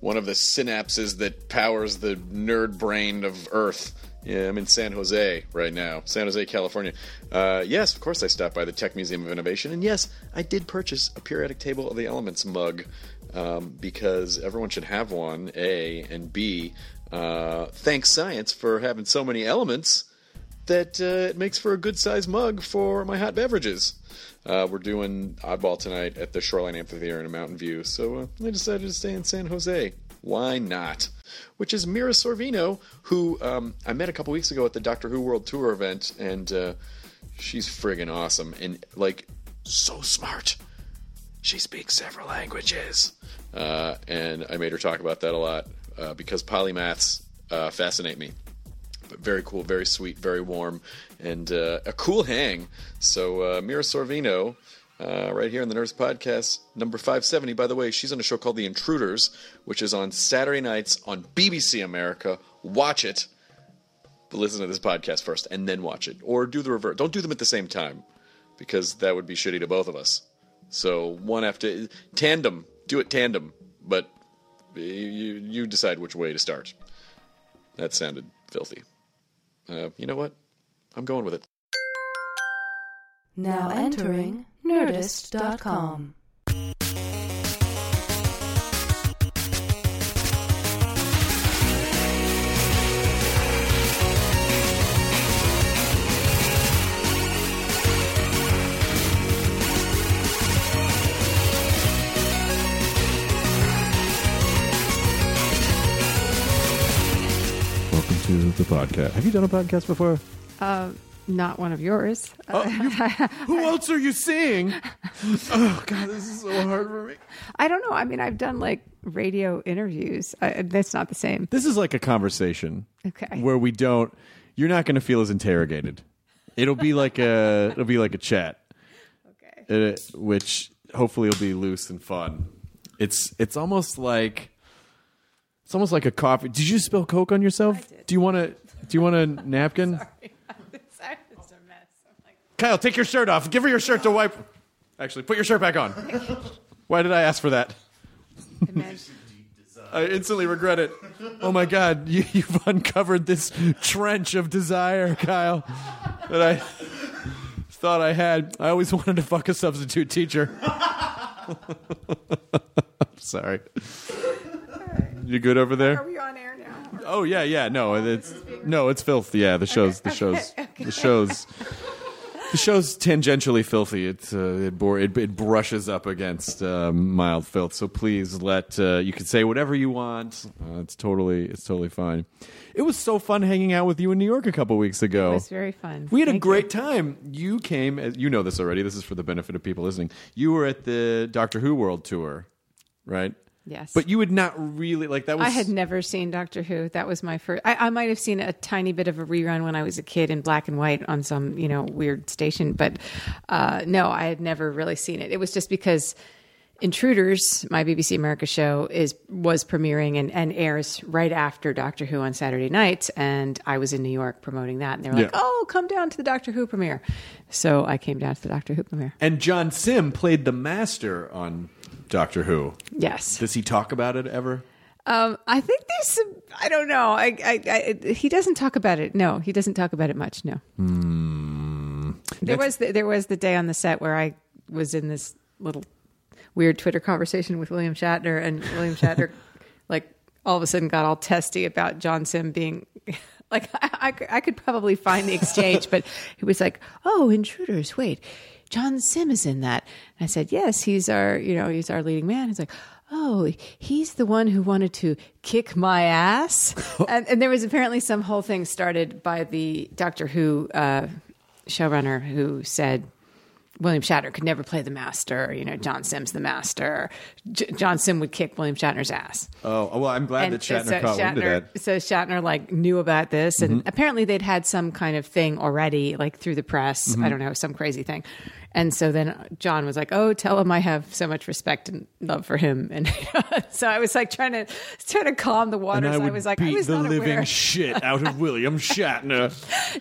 one of the synapses that powers the nerd brain of Earth. Yeah, I'm in San Jose right now, San Jose, California. Uh, yes, of course, I stopped by the Tech Museum of Innovation, and yes, I did purchase a periodic table of the elements mug um, because everyone should have one. A and B. Uh, thanks science for having so many elements that uh, it makes for a good sized mug for my hot beverages. Uh, we're doing Oddball tonight at the Shoreline Amphitheater in Mountain View, so uh, I decided to stay in San Jose. Why not? Which is Mira Sorvino, who um, I met a couple weeks ago at the Doctor Who World Tour event, and uh, she's friggin' awesome and like so smart. She speaks several languages, uh, and I made her talk about that a lot uh, because polymaths uh, fascinate me but very cool, very sweet, very warm, and uh, a cool hang. So uh, Mira Sorvino, uh, right here in the Nerdist Podcast, number 570. By the way, she's on a show called The Intruders, which is on Saturday nights on BBC America. Watch it, but listen to this podcast first and then watch it, or do the reverse. Don't do them at the same time, because that would be shitty to both of us. So one after tandem, do it tandem, but you you decide which way to start. That sounded filthy. Uh, you know what? I'm going with it. Now entering Nerdist.com. Welcome to the podcast. Have you done a podcast before? Uh, not one of yours. Who else are you seeing? Oh God, this is so hard for me. I don't know. I mean, I've done like radio interviews. Uh, that's not the same. This is like a conversation Okay. where we don't. You're not going to feel as interrogated. It'll be like a. It'll be like a chat. Okay. which hopefully will be loose and fun. It's it's almost like. It's almost like a coffee. Did you spill Coke on yourself? Do you want to? Do you want a napkin? Kyle, take your shirt off. Give her your shirt to wipe. Actually, put your shirt back on. Why did I ask for that? I instantly regret it. Oh my God, you, you've uncovered this trench of desire, Kyle, that I thought I had. I always wanted to fuck a substitute teacher. Sorry. You good over there? Are we on air now? Oh yeah, yeah. No, it's no, it's filth. Yeah, the show's the show's the show's the show's tangentially filthy. It uh, it, bore, it it brushes up against um, mild filth. So please let uh, you can say whatever you want. Uh, it's totally it's totally fine. It was so fun hanging out with you in New York a couple weeks ago. It was very fun. We had a great you. time. You came, as- you know this already. This is for the benefit of people listening. You were at the Doctor Who World Tour, right? Yes. But you would not really like that was I had never seen Doctor Who. That was my first. I, I might have seen a tiny bit of a rerun when I was a kid in black and white on some you know weird station, but uh, no, I had never really seen it. It was just because Intruders, my BBC America show, is was premiering and, and airs right after Doctor Who on Saturday nights, and I was in New York promoting that, and they were like, "Oh, come down to the Doctor Who premiere." So I came down to the Doctor Who premiere. And John Sim played the master on Doctor Who. Yes. Does he talk about it ever? Um, I think there's some. I don't know. I, I, I, he doesn't talk about it. No, he doesn't talk about it much. No. There was the, there was the day on the set where I was in this little weird Twitter conversation with William Shatner, and William Shatner, like all of a sudden, got all testy about John Sim being. Like I, I, I could probably find the exchange, but he was like, "Oh, intruders! Wait, John Sim is in that." And I said, "Yes, he's our, you know, he's our leading man." He's like, "Oh, he's the one who wanted to kick my ass." and, and there was apparently some whole thing started by the Doctor Who uh, showrunner who said William Shatner could never play the master. You know, John Sim's the master. J- John Sim would kick William Shatner's ass. Oh, well, I'm glad that Shatner so caught wind of Shatner, that. Mm-hmm. so Shatner like knew about this, and apparently they'd had some kind of thing already, like through the press. Mm-hmm. I don't know, some crazy thing. And so then John was like, "Oh, tell him I have so much respect and love for him." And so I was like trying to trying to calm the waters. I would was like, I was the not living aware. shit out of William Shatner.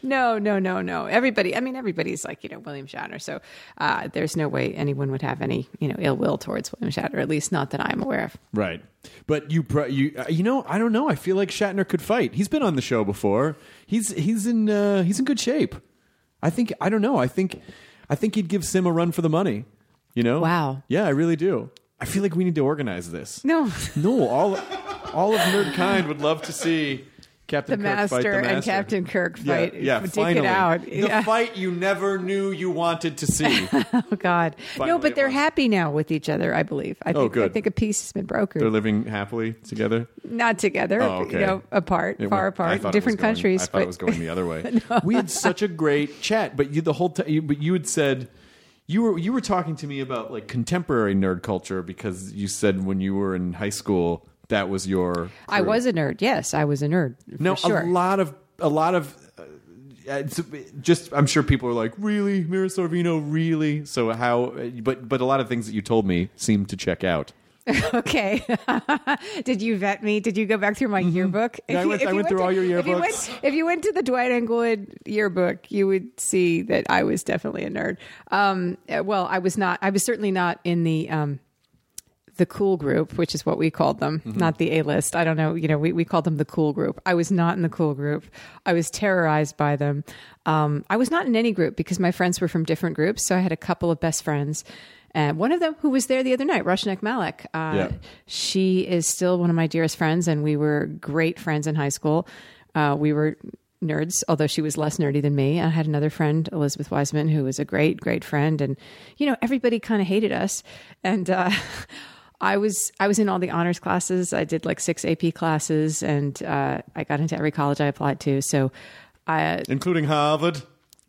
No, no, no, no. Everybody, I mean, everybody's like, you know, William Shatner. So uh, there's no way anyone would have any, you know, ill will towards William Shatner, at least not that I'm aware of. Right. But you, pro- you, uh, you know, I don't know. I feel like Shatner could fight. He's been on the show before. He's he's in uh, he's in good shape. I think I don't know. I think I think he'd give Sim a run for the money. You know? Wow. Yeah, I really do. I feel like we need to organize this. No. No, all all of nerdkind would love to see Captain The Kirk fight the Master and Captain Kirk fight. Yeah, Duke it finally. out. The Yeah. fight you never knew you wanted to see. Oh God, Finally no, but they're happy now with each other. I believe. I Oh, think, I think a peace has been brokered. They're living happily together. Not together, Oh, okay. you know, apart, It far went- apart, different going- countries. I thought but it was going the other way. We had such a great chat, but you the whole time. You, but you had said you were you were talking to me about like contemporary nerd culture because you said when you were in high school that was your. I was a nerd. Yes, I was a nerd. no sure. a lot of a lot of. Uh, it's just I'm sure people are like really Mira Sorvino really so how but but a lot of things that you told me seem to check out Okay. Did you vet me? Did you go back through my yearbook? Mm-hmm. Yeah, I If you- went- if I you went through to- all your If you, yearbooks. went, if you went to the Dwight Englewood yearbook, you would see that I was definitely a nerd. Um, uh, well, I was not. I was certainly not in the. Um, the cool group, which is what we called them, Mm-hmm. not the A list. I don't know. You know, we, we called them the cool group. I was not in the cool group. I was terrorized by them. Um, I was not in any group because my friends were from different groups. So I had a couple of best friends. And one of them who was there the other night, Rushnik Malik, uh, Yeah. she is still one of my dearest friends, and we were great friends in high school. Uh, we were nerds, although she was less nerdy than me. I had another friend, Elizabeth Wiseman, who was a great, great friend, and you know everybody kind of hated us. And uh, I was I was in all the honors classes. I did like six AP classes, and uh, I got into every college I applied to. So. I, including Harvard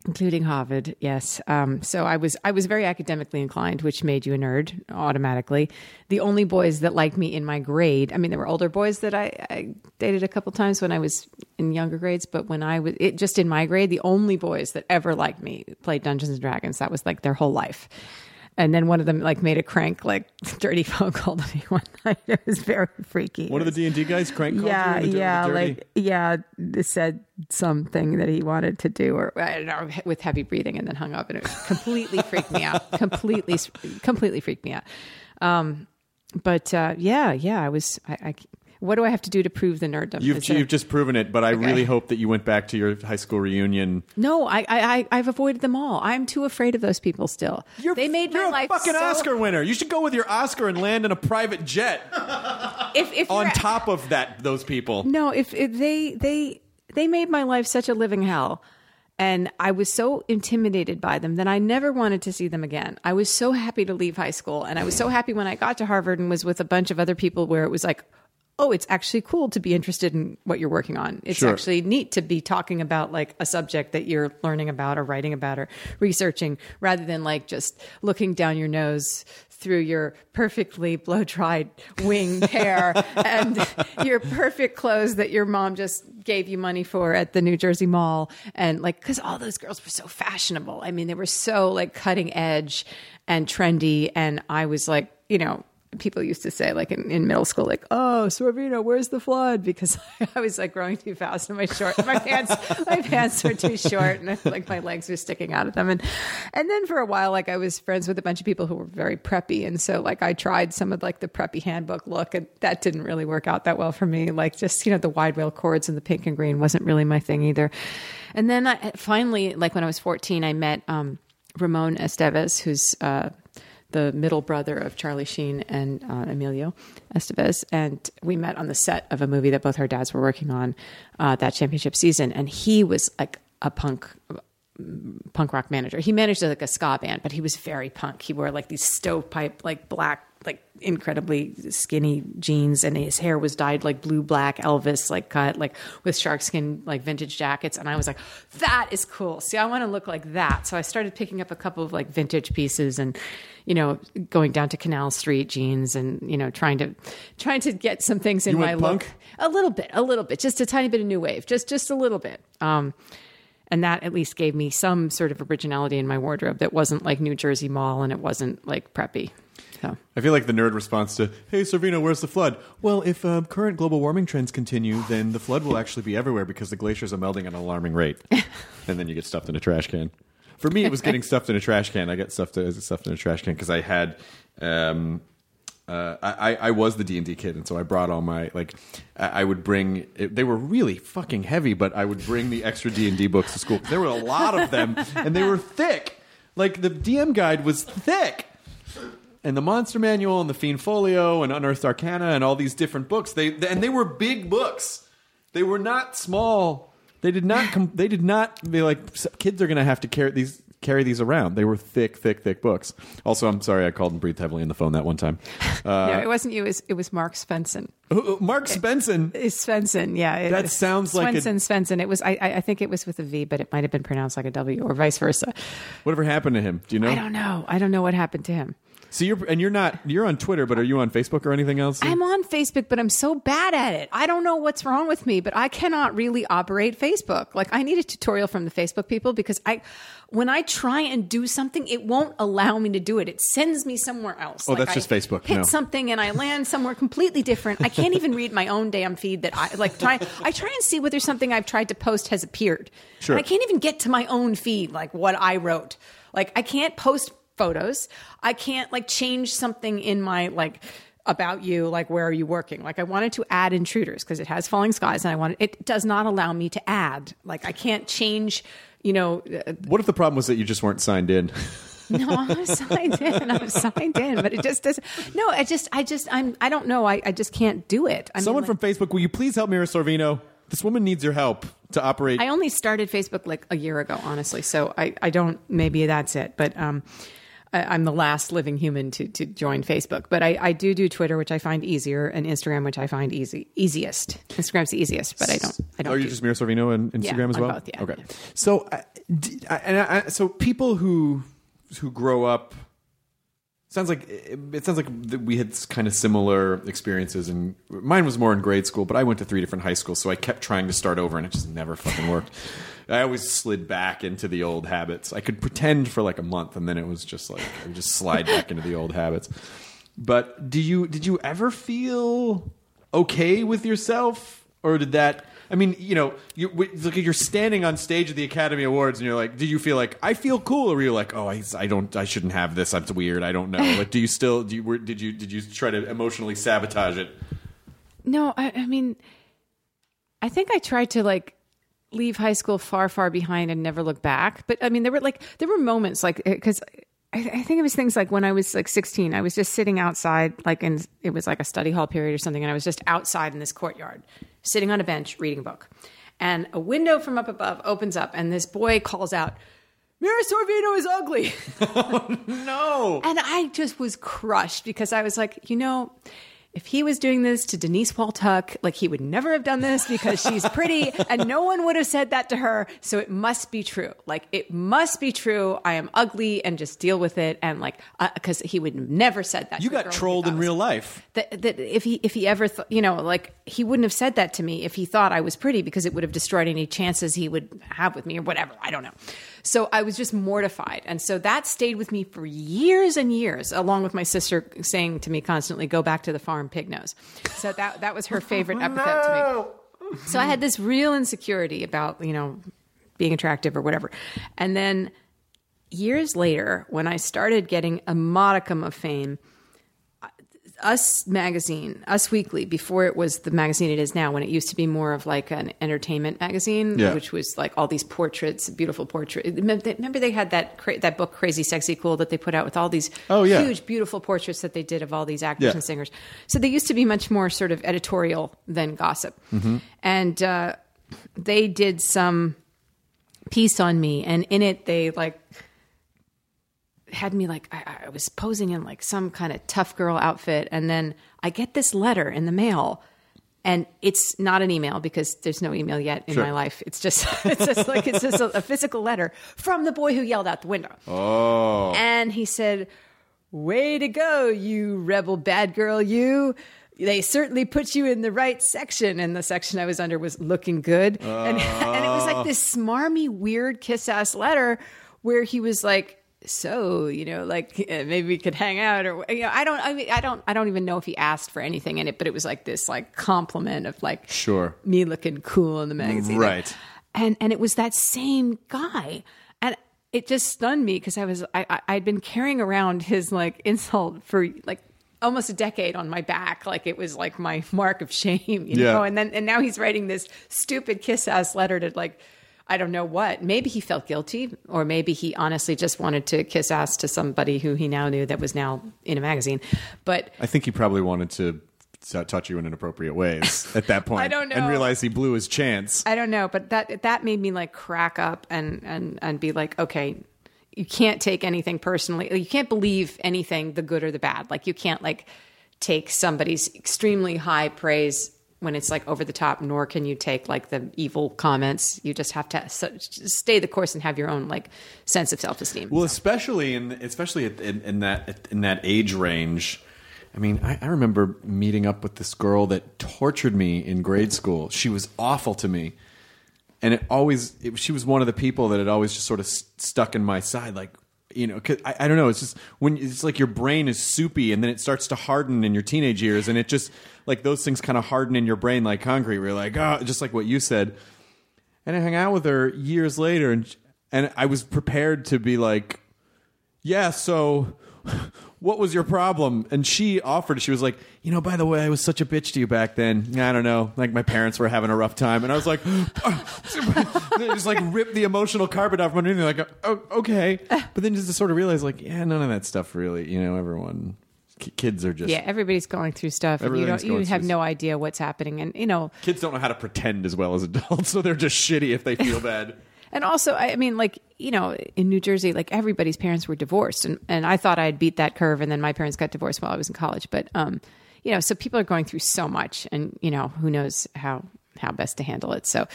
including Harvard. Yes. Um, so I was I was very academically inclined, which made you a nerd automatically. The only boys that liked me in my grade, I mean, there were older boys that I, I dated a couple times when I was in younger grades, but when I was it, just in my grade, the only boys that ever liked me played Dungeons and Dragons. That was like their whole life. And then one of them like made a crank like dirty phone call to me one night. It was very freaky. one of the D and D guys crank called yeah, you the, yeah, like yeah, said something that he wanted to do, or I don't know, with heavy breathing, and then hung up, and it completely freaked me out. Completely, completely freaked me out. Um, but uh, yeah, yeah, I was. I, I, what do I have to do to prove the nerddom? You've, Is you've just proven it, but I really hope that you went back to your high school reunion. no, I, I, I, I've avoided them all. I'm too afraid of those people. Still, they made you're my a life fucking so- Oscar winner. You should go with your Oscar and land in a private jet If, if on you're- top of that. Those people. No, if, if they they they made my life such a living hell. And I was so intimidated by them that I never wanted to see them again. I was so happy to leave high school. And I was so happy when I got to Harvard and was with a bunch of other people where it was like, oh, it's actually cool to be interested in what you're working on. It's Sure. actually neat to be talking about like a subject that you're learning about or writing about or researching rather than like just looking down your nose through your perfectly blow dried winged hair and your perfect clothes that your mom just gave you money for at the New Jersey Mall. And like, because all those girls were so fashionable. I mean, they were so like cutting edge and trendy. And I was like, you know, people used to say like in, in middle school like oh sorvino where's the flood? Because i was like growing too fast and my short my pants my pants were too short and like my legs were sticking out of them. And and then for a while like i was friends with a bunch of people who were very preppy. And so like i tried some of like the preppy handbook look and that didn't really work out that well for me. Like just you know the wide rail cords and the pink and green wasn't really my thing either. And then i finally like when i was 14 i met um ramon estevez who's uh the middle brother of Charlie Sheen and uh, Emilio Estevez, and we met on the set of a movie that both our dads were working on uh, that championship season. And he was like a punk punk rock manager. He managed like a ska band, but he was very punk. He wore like these stovepipe, like black, like incredibly skinny jeans, and his hair was dyed like blue black Elvis, like cut, like with sharkskin, like vintage jackets. And I was like, that is cool. See, I want to look like that. So I started picking up a couple of like vintage pieces and you know, going down to Canal Street jeans and you know, trying to trying to get some things in You my look. A little bit, a little bit, just a tiny bit of new wave, just just a little bit. Um, and that at least gave me some sort of originality in my wardrobe that wasn't like New Jersey Mall and it wasn't like preppy. So I feel like the nerd response to "Hey, Sorvino, where's the flood?" Well, if um, current global warming trends continue, then the flood will actually be everywhere because the glaciers are melting at an alarming rate, and then you get stuffed in a trash can. For me, it was getting stuffed in a trash can. I got stuffed stuffed in a trash can because I had. Um, uh, I, I was the D and D kid, and so I brought all my like. I would bring. They were really fucking heavy, but I would bring the extra D and D books to school. There were a lot of them, and they were thick. Like the DM guide was thick, and the Monster Manual and the Fiend Folio and Unearthed Arcana and all these different books. They and they were big books. They were not small. They did not. Com- they did not be like kids are going to have to carry these carry these around. They were thick, thick, thick books. Also, I'm sorry I called and breathed heavily in the phone that one time. Uh, no, it wasn't you. It was, it was Mark Svensson. oh, Mark Spenson. It's Svensson, yeah. It That sounds like a- Svensson. Svensson. It was. I, I I think it was with a V, but it might have been pronounced like a W, or vice versa. Whatever happened to him? Do you know? I don't know. I don't know what happened to him. So you're and you're not you're on Twitter, but are you on Facebook or anything else? I'm on Facebook, but I'm so bad at it. I don't know what's wrong with me, but I cannot really operate Facebook. Like I need a tutorial from the Facebook people because I when I try and do something, it won't allow me to do it. It sends me somewhere else. Oh, Like, that's I just Facebook. Hit No. something and I land somewhere completely different. I can't even read my own damn feed that I like try I try and see whether something I've tried to post has appeared. Sure. And I can't even get to my own feed, like what I wrote. Like I can't post photos. I can't like change something in my like about you, like where are you working? Like I wanted to add intruders because it has falling skies, and I wanted it does not allow me to add. Like I can't change. You know, uh, What if the problem was that you just weren't signed in? no, I'm signed in. I'm signed in, but it just doesn't. No, I just, I just, I'm, I don't know. I, I just can't do it. I mean, Someone like- from Facebook, will you please help Mira Sorvino? This woman needs your help to operate. I only started Facebook like a year ago, honestly. So I, I don't. Maybe that's it. But um, I, I'm the last living human to to join Facebook. But I, I do do Twitter, which I find easier, and Instagram, which I find easy easiest. Instagram's the easiest, but I don't. I don't. Are you do- just Mira Sorvino on Instagram Yeah, as well? both, yeah, Okay. yeah. So, uh, d- I- and I, I- so people who who grow up sounds like it sounds like we had kind of similar experiences, and mine was more in grade school. But I went to three different high schools, so I kept trying to start over, and it just never fucking worked. I always slid back into the old habits. I could pretend for like a month, and then it was just like I would just slide back into the old habits. But do you did you ever feel okay with yourself, or did that? I mean, you know, you look you're standing on stage at the Academy Awards, and you're like, did you feel like I feel cool, or were you like, oh, I, I don't, I shouldn't have this. That's weird. I don't know. Like, do you still? Do you? Were, did you? Did you try to emotionally sabotage it? No, I, I mean, I think I tried to like leave high school far, far behind and never look back. But I mean, there were like there were moments like eh, because I, I think it was things like when I was like 16, I was just sitting outside, like in it was like a study hall period or something, and I was just outside in this courtyard, sitting on a bench reading a book, and a window from up above opens up, and this boy calls out. Mira Sorvino is ugly. Oh, no. And I just was crushed because I was like, you know, if he was doing this to Denise Waltuck, like he would never have done this because she's pretty and no one would have said that to her. So it must be true. Like it must be true. I am ugly and just deal with it. And like, uh, because he would have never said that. You got trolled in real life. that, that if he if he ever th- you know like he wouldn't have said that to me if he thought I was pretty because it would have destroyed any chances he would have with me or whatever I don't know. So I was just mortified. And so that stayed with me for years and years, along with my sister saying to me constantly, go back to the farm, pig nose. So that, that was her favorite epithet to me. So I had this real insecurity about, you know, being attractive or whatever. And then years later, when I started getting a modicum of fame, us magazine, Us Weekly, before it was the magazine it is now, when it used to be more of like an entertainment magazine, Yeah. which was like all these portraits, beautiful portraits. Remember they had that cra- that book, Crazy Sexy Cool, that they put out with all these Oh, yeah. huge, beautiful portraits that they did of all these actors Yeah. and singers. So they used to be much more sort of editorial than gossip, Mm-hmm. and uh, they did some piece on me, and in it they like had me like I, I was posing in like some kind of tough girl outfit, and then I get this letter in the mail, and it's not an email because there's no email yet in Sure. my life. It's just it's just like it's just a, a physical letter from the boy who yelled out the window. Oh, And he said, Way to go, you rebel bad girl, you. They certainly put you in the right section. And the section I was under was looking good. And, and it was like this smarmy, weird kiss ass letter where he was like, so you know like eh, maybe we could hang out or you know i don't i mean i don't i don't even know if he asked for anything in it but it was like this like compliment of like Sure. me looking cool in the magazine Right. and and it was that same guy and it just stunned me because i was I, I i'd been carrying around his like insult for like almost a decade on my back like it was like my mark of shame you Yeah. know and then and now he's writing this stupid kiss ass letter to like I don't know what. Maybe he felt guilty, or maybe he honestly just wanted to kiss ass to somebody who he now knew that was now in a magazine. But I think he probably wanted to touch you in inappropriate ways at that point. I don't know. and realize he blew his chance. I don't know, but that that made me like crack up and and and be like, okay, you can't take anything personally. You can't believe anything, the good or the bad. Like you can't like take somebody's extremely high praise when it's like over the top. Nor can you take like the evil comments. You just have to so, just stay the course and have your own like sense of self esteem. Well, especially in especially in, in that in that age range. I mean, I, I remember meeting up with this girl that tortured me in grade school. She was awful to me, and it always it, she was one of the people that had always just sort of s- stuck in my side, like you know, I, I don't know. It's just when it's like your brain is soupy, and then it starts to harden in your teenage years, and it just like those things kind of harden in your brain like concrete. You're like, oh, just like what you said and I hung out with her years later, and and I was prepared to be like, yeah. So, what was your problem? And she offered. She was like, you know, by the way, I was such a bitch to you back then. I don't know, like my parents were having a rough time, and I was like, just like rip the emotional carpet off underneath. Like, oh, okay, but then just to sort of realize, like, yeah, none of that stuff really. You know, everyone, ki- kids are just yeah, everybody's going through stuff, and you don't you have no idea what's happening, and you know kids don't know how to pretend as well as adults, so they're just shitty if they feel bad. And also, I mean, like you know, in New Jersey, like everybody's parents were divorced, and and I thought I'd beat that curve, and then my parents got divorced while I was in college. But um, you know, so people are going through so much, and you know, who knows how how best to handle it. So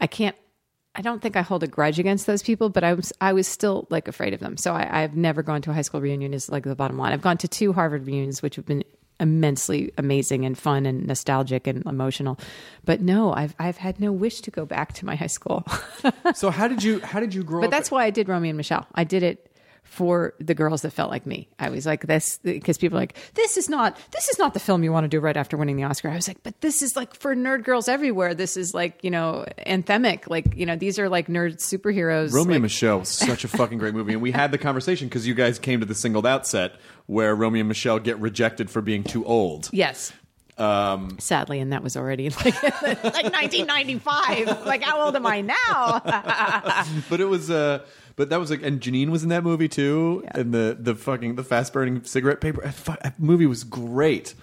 I can't. I don't think I hold a grudge against those people, but I was I was still like afraid of them. So I, I've never gone to a high school reunion. Is like the bottom line. I've gone to two Harvard reunions, which have been immensely amazing and fun and nostalgic and emotional. But no, I've I've had no wish to go back to my high school. So how did you how did you grow But up? that's why I did Romy and Michele. I did it for the girls that felt like me. I was like this because people are like, this is not this is not the film you want to do right after winning the Oscar. I was like, but this is like for nerd girls everywhere. This is like you know anthemic. Like you know these are like nerd superheroes. Romeo like, and Michelle was such a fucking great movie, and we had the conversation because you guys came to the singled out set where Romy and Michele get rejected for being too old. Yes. Um, Sadly, and that was already like, like 1995. Like, how old am I now? but it was, uh, but that was like, and Janeane was in that movie too, and the the fucking the fast burning cigarette paper. That movie was great,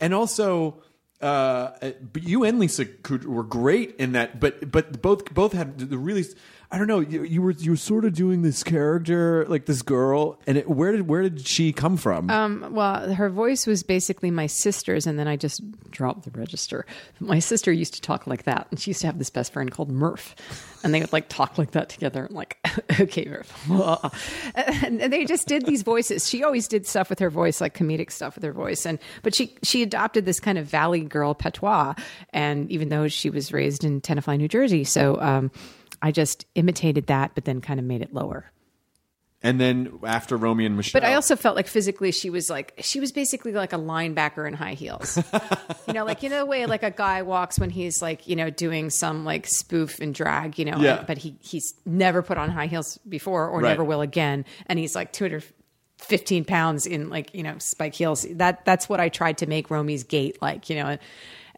and also. Uh, but you and Lisa were great in that, but but both both had the really. I don't know. You, you were you were sort of doing this character like this girl, and it, where did where did she come from? Um, well, her voice was basically my sister's, and then I just dropped the register. My sister used to talk like that, and she used to have this best friend called Murph, and they would like talk like that together. I'm like, okay, Murph, and they just did these voices. She always did stuff with her voice, like comedic stuff with her voice, and but she she adopted this kind of Valley girl patois, and even though she was raised in Tenafly, New Jersey, so. Um, I just imitated that, but then kind of made it lower. And then after Romy and Michele, But I also felt like physically she was like she was basically like a linebacker in high heels. you know, like you know the way like a guy walks when he's like, you know, doing some like spoof and drag, you know, Yeah. but he he's never put on high heels before or Right. never will again. And he's like 215 pounds in like, you know, spike heels. That that's what I tried to make Romy's gait like, you know.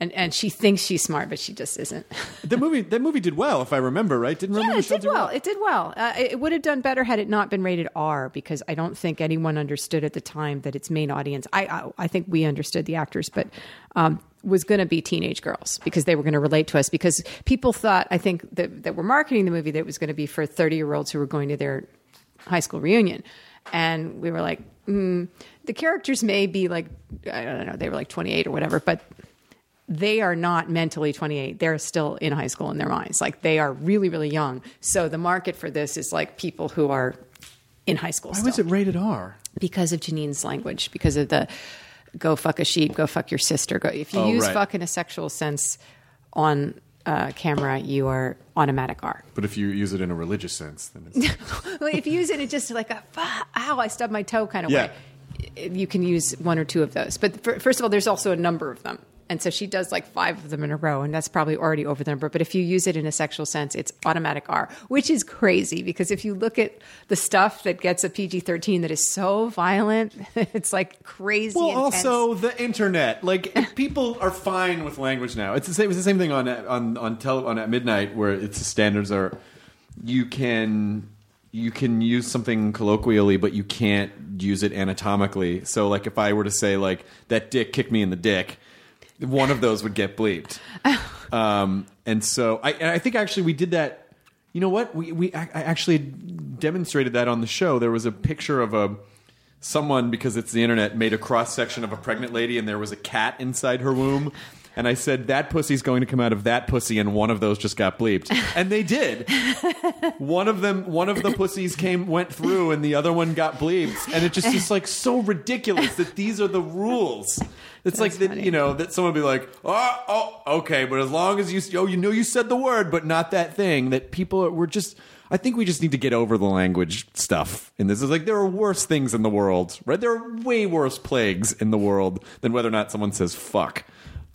And and she thinks she's smart, but she just isn't. the movie that movie did well, if I remember right. Didn't Yeah, it did do well. It did well. Uh, it it would have done better had it not been rated R because I don't think anyone understood at the time that its main audience. I I, I think we understood the actors, but um, was going to be teenage girls because they were going to relate to us because people thought I think that that were marketing the movie that it was going to be for thirty year olds who were going to their high school reunion, and we were like. Mm, the characters may be like I don't know they were like 28 or whatever but they are not mentally 28 they're still in high school in their minds like they are really really young so the market for this is like people who are in high school Why still was it rated R? because of Janeane's language because of the go fuck a sheep go fuck your sister go if you Oh, use right. fuck in a sexual sense on uh, camera you are automatic R But if you use it in a religious sense, then it's well, if you use it in just like a "Fuck, ow, I stubbed my toe kind of Yeah. way, you can use one or two of those. But fir- first of all, there's also a number of them. And so she does like five of them in a row, and that's probably already over the number. But if you use it in a sexual sense, it's automatic R, which is crazy because if you look at the stuff that gets a PG 13 that is so violent, it's like crazy. Well, intense. also the internet. Like people are fine with language now. It's the same. It's the same thing on on on tele, on at midnight where it's the standards are. You can you can use something colloquially, but you can't use it anatomically. So, like, if I were to say like that dick kicked me in the dick, one of those would get bleeped. um, and so I and I think actually we did that. You know what? We we I I actually demonstrated that on the show. There was a picture of a someone because it's the internet made a cross section of a pregnant lady and there was a cat inside her womb. And I said that pussy's going to come out of that pussy, and one of those just got bleeped, and they did. one of them, one of the pussies came went through, and the other one got bleeped, and it just is like so ridiculous that these are the rules. It's like that, you know, that someone would be like, oh, oh, okay, but as long as you, oh, you know, you said the word, but not that thing. That people are, we're just. I think we just need to get over the language stuff in this. It's like there are worse things in the world, right? There are way worse plagues in the world than whether or not someone says "fuck"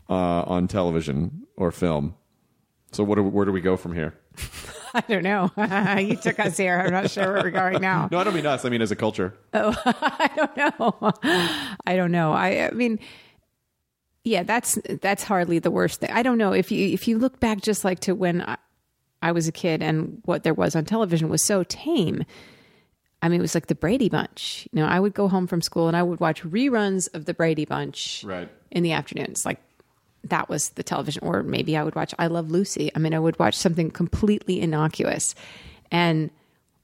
uh, on television or film. So, what? Do, where do we go from here? I don't know. you took us here. I'm not sure where we're going now. No, I don't mean us. I mean as a culture. Oh, I don't know. I don't know. I, I mean, yeah, that's that's hardly the worst thing. I don't know if you if you look back just like to when I, I was a kid and what there was on television was so tame. I mean, it was like the Brady Bunch. You know, I would go home from school and I would watch reruns of the Brady Bunch Right. in the afternoons. Like that was the television, or maybe I would watch I Love Lucy. I mean, I would watch something completely innocuous, and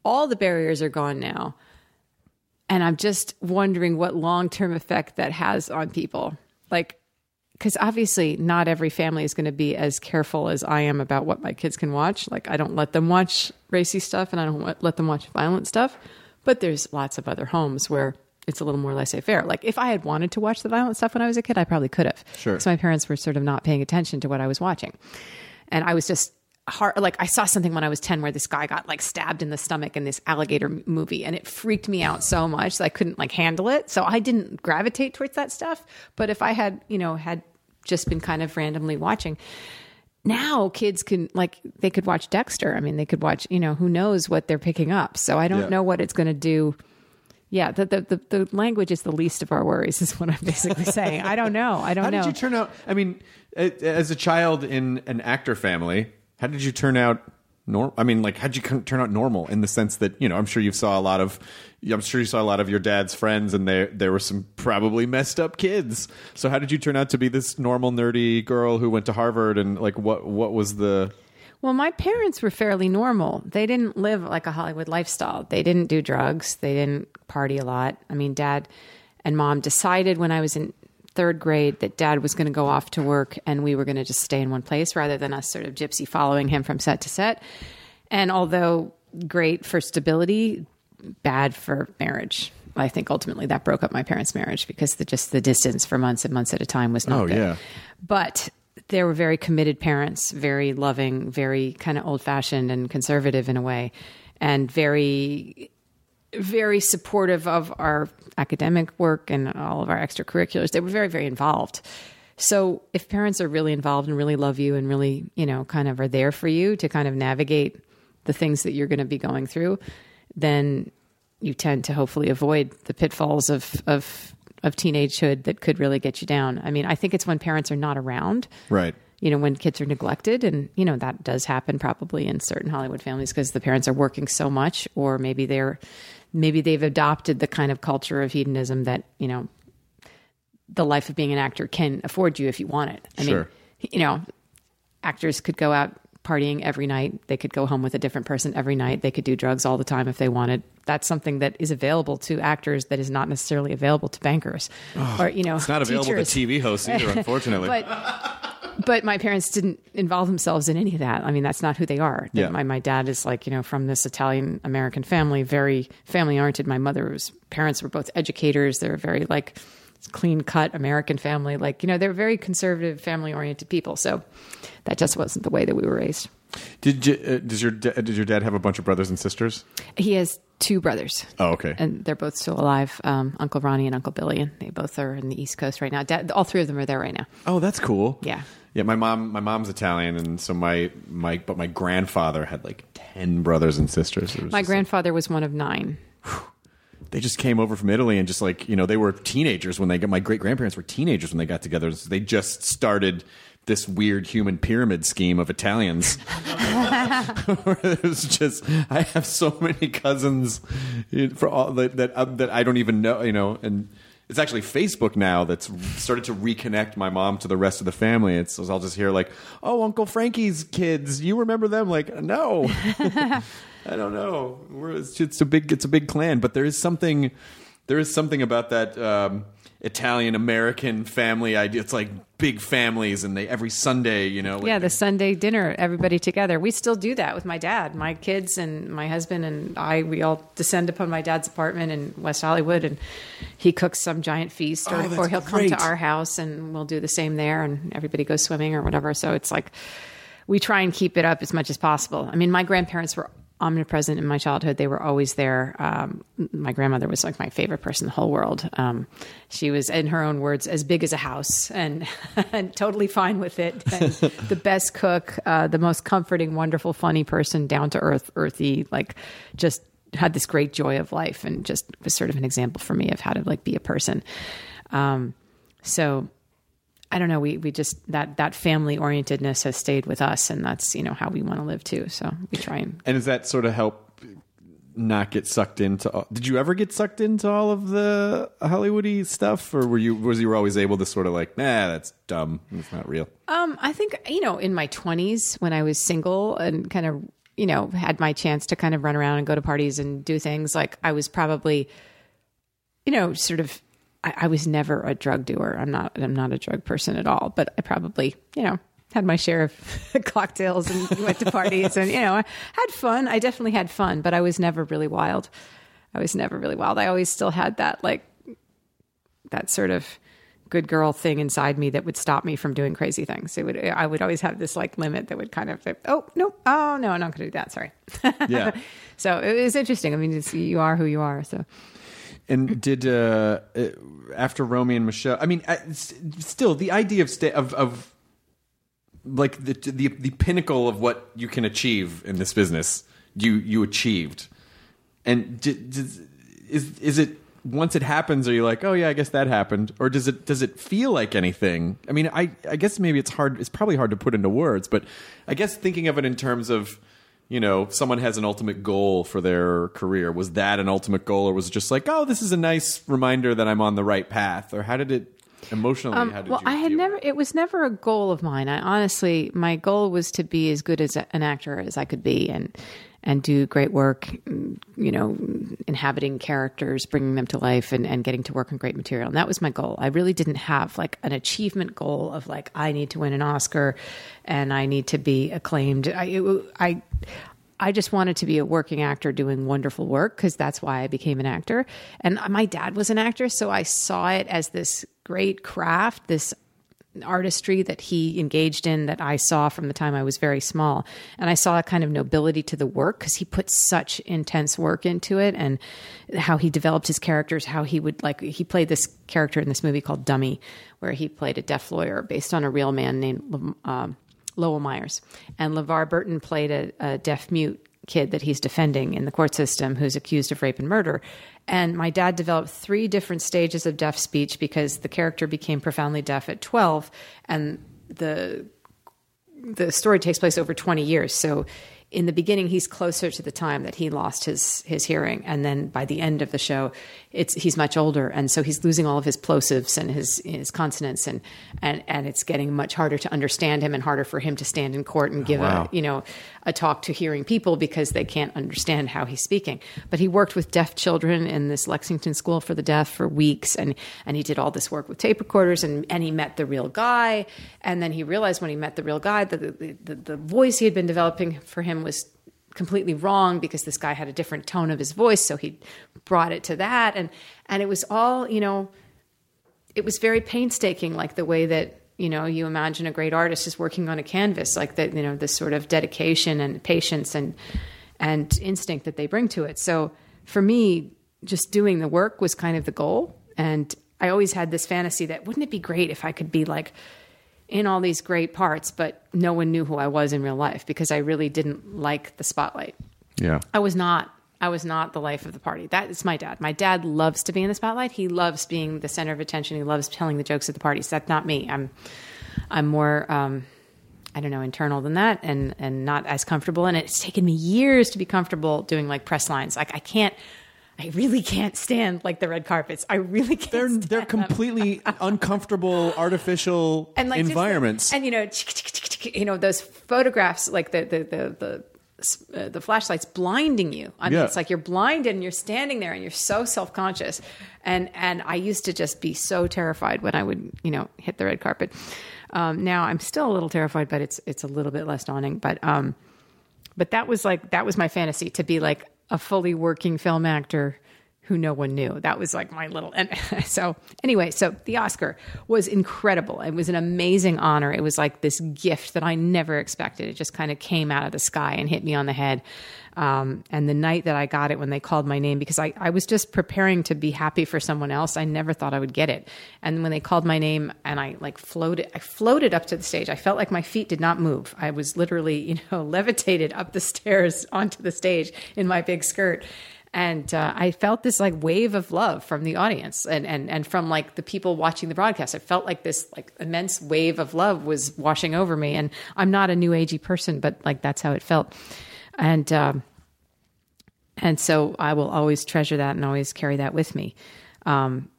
all the barriers are gone now. And I'm just wondering what long term effect that has on people. Like, because obviously, not every family is going to be as careful as I am about what my kids can watch. Like, I don't let them watch racy stuff and I don't let them watch violent stuff. But there's lots of other homes where it's a little more laissez faire. Like, if I had wanted to watch the violent stuff when I was a kid, I probably could have. Sure. Because my parents were sort of not paying attention to what I was watching. And I was just hard. Like, I saw something when I was 10 where this guy got like stabbed in the stomach in this alligator m- movie. And it freaked me out so much that I couldn't like handle it. So I didn't gravitate towards that stuff. But if I had, you know, had just been kind of randomly watching, now kids can like they could watch Dexter. I mean, they could watch, you know, who knows what they're picking up. So I don't Yeah. know what it's going to do. Yeah, the, the the the language is the least of our worries, is what I'm basically saying. I don't know. I don't How know. How did you turn out? I mean, as a child in an actor family, how did you turn out? Norm? I mean, like, how'd you turn out normal in the sense that you know? I'm sure you saw a lot of. I'm sure you saw a lot of your dad's friends, and there there were some probably messed up kids. So, how did you turn out to be this normal, nerdy girl who went to Harvard? And like, what what was the? Well, my parents were fairly normal. They didn't live like a Hollywood lifestyle. They didn't do drugs. They didn't party a lot. I mean, dad and mom decided when I was in third grade that dad was going to go off to work and we were going to just stay in one place rather than us sort of gypsy following him from set to set. And although great for stability, bad for marriage. I think ultimately that broke up my parents' marriage because the just the distance for months and months at a time was not Oh, good. yeah. But they were very committed parents, very loving, very kind of old fashioned and conservative in a way, and very, very supportive of our academic work and all of our extracurriculars. They were very, very involved. So if parents are really involved and really love you and really, you know, kind of are there for you to kind of navigate the things that you're going to be going through, then you tend to hopefully avoid the pitfalls of of of teenagehood that could really get you down. I mean, I think it's when parents are not around. Right. You know, when kids are neglected, and you know that does happen probably in certain Hollywood families because the parents are working so much, or maybe they're maybe they've adopted the kind of culture of hedonism that you know the life of being an actor can afford you if you want it. I Sure. mean, you know, actors could go out partying every night. They could go home with a different person every night. They could do drugs all the time if they wanted. That's something that is available to actors that is not necessarily available to bankers or you know It's not available teachers. to TV hosts either, unfortunately. But but my parents didn't involve themselves in any of that. I mean, that's not who they are. Yeah. My my dad is like you know from this Italian American family, very family oriented. My mother's parents were both educators. They're very like clean cut American family. Like you know they're very conservative, family oriented people. So that just wasn't the way that we were raised. did you, uh, does your did your dad have a bunch of brothers and sisters? He has two brothers. Oh, okay. and they're both still alive. Um, Uncle Ronnie and Uncle Billy, and they both are in the East Coast right now. Dad, all three of them are there right now. Oh, that's cool. Yeah. Yeah, my mom my mom's Italian and so my my but my grandfather had like 10 brothers and sisters. My grandfather was one of nine. like- they just came over from Italy and just like, you know, they were teenagers when they got my great grandparents were teenagers when they got together. So they just started this weird human pyramid scheme of Italians. It was just I have so many cousins for all that that, uh, that I don't even know, you know, and it's actually Facebook now that's started to reconnect my mom to the rest of the family. It's I'll just hear like, "Oh, Uncle Frankie's kids, you remember them?" Like, no, I don't know. We're, it's, it's a big, it's a big clan, but there is something, there is something about that um, Italian American family idea. It's like big families, and they every Sunday, you know, like, Yeah, the Sunday dinner, everybody together. We still do that with my dad, my kids, and my husband and I. We all descend upon my dad's apartment in West Hollywood, and he cooks some giant feast, or, Oh, or he'll come to our house, and we'll do the same there, and everybody goes swimming or whatever. So it's like we try and keep it up as much as possible. I mean, my grandparents were omnipresent in my childhood. They were always there. Um, my grandmother was like my favorite person in the whole world. Um, she was, in her own words, as big as a house and, and totally fine with it. And the best cook, uh, the most comforting, wonderful, funny person, down to earth, earthy, like just had this great joy of life and just was sort of an example for me of how to like be a person. Um, so I don't know. We we just that that family orientedness has stayed with us, and that's you know how we want to live too. So we try and And does that sort of help not get sucked into? All, did you ever get sucked into all of the Hollywoody stuff, or were you was you always able to sort of like, nah, that's dumb, it's not real? Um, I think you know, in my twenties when I was single and kind of you know had my chance to kind of run around and go to parties and do things, like I was probably, you know, sort of. I, I was never a drug doer. I'm not. I'm not a drug person at all. But I probably, you know, had my share of cocktails and went to parties and you know I had fun. I definitely had fun, but I was never really wild. I was never really wild. I always still had that like that sort of good girl thing inside me that would stop me from doing crazy things. It would I would always have this like limit that would kind of oh no oh no I'm not going to do that sorry. Yeah. so it was interesting. I mean, it's, you are who you are. So And did uh, uh, after Romy and Michele? I mean, uh, s- still the idea of sta- of of like the, the the pinnacle of what you can achieve in this business, you you achieved. And d- does, is is it once it happens, are you like, oh yeah, I guess that happened, or does it does it feel like anything? I mean, I I guess maybe it's hard. It's probably hard to put into words, but I guess thinking of it in terms of you know, someone has an ultimate goal for their career. Was that an ultimate goal, or was it just like, oh, this is a nice reminder that I'm on the right path? Or how did it emotionally? Um, how did well, I had never. it? It was never a goal of mine. I honestly, my goal was to be as good as a, an actor as I could be, and and do great work. You know, inhabiting characters, bringing them to life, and and getting to work on great material. And that was my goal. I really didn't have like an achievement goal of like I need to win an Oscar, and I need to be acclaimed. I it, I. I just wanted to be a working actor doing wonderful work because that's why I became an actor. And my dad was an actor, so I saw it as this great craft, this artistry that he engaged in that I saw from the time I was very small. And I saw a kind of nobility to the work because he put such intense work into it and how he developed his characters, how he would like, he played this character in this movie called Dummy, where he played a deaf lawyer based on a real man named um, Lowell Myers. And LeVar Burton played a, a deaf mute kid that he's defending in the court system who's accused of rape and murder. And my dad developed three different stages of deaf speech because the character became profoundly deaf at 12 and the the story takes place over 20 years. So in the beginning he's closer to the time that he lost his his hearing. And then by the end of the show it's he's much older. And so he's losing all of his plosives and his his consonants and and and it's getting much harder to understand him and harder for him to stand in court and oh, give wow. a you know a talk to hearing people because they can't understand how he's speaking. But he worked with deaf children in this Lexington school for the deaf for weeks. And and he did all this work with tape recorders and and he met the real guy. And then he realized when he met the real guy that the, the, the voice he had been developing for him was completely wrong because this guy had a different tone of his voice so he brought it to that. And and it was all you know it was very painstaking like the way that you know you imagine a great artist is working on a canvas like that you know this sort of dedication and patience and and instinct that they bring to it. So for me just doing the work was kind of the goal. And i always had this fantasy that wouldn't it be great if i could be like in all these great parts, but no one knew who I was in real life because I really didn't like the spotlight. Yeah. I was not I was not the life of the party. That is my dad. My dad loves to be in the spotlight. He loves being the center of attention. He loves telling the jokes at the parties. That's not me. I'm I'm more um, I don't know, internal than that and and not as comfortable. And it's taken me years to be comfortable doing like press lines. Like I can't I really can't stand like the red carpets. I really can't. They're stand they're completely uncomfortable artificial and like just environments. and you know, you know those photographs, like the the the the. Uh, the flashlights blinding you. I mean, Yeah. it's like you're blinded and you're standing there and you're so self conscious. And and I used to just be so terrified when I would you know hit the red carpet. Um, now I'm still a little terrified, but it's it's a little bit less daunting. But um, but that was like that was my fantasy to be like a fully working film actor who no one knew. That was like my little and so anyway, so the Oscar was incredible. It was an amazing honor. It was like this gift that I never expected. It just kind of came out of the sky and hit me on the head. Um, and the night that I got it when they called my name, because I, I was just preparing to be happy for someone else. I never thought I would get it. And when they called my name and I like floated, I floated up to the stage. I felt like my feet did not move. I was literally, you know, levitated up the stairs onto the stage in my big skirt. And uh, I felt this like wave of love from the audience and, and, and from like the people watching the broadcast. I felt like this like immense wave of love was washing over me. And I'm not a new agey person, but like that's how it felt. And, um, and so I will always treasure that and always carry that with me. Um,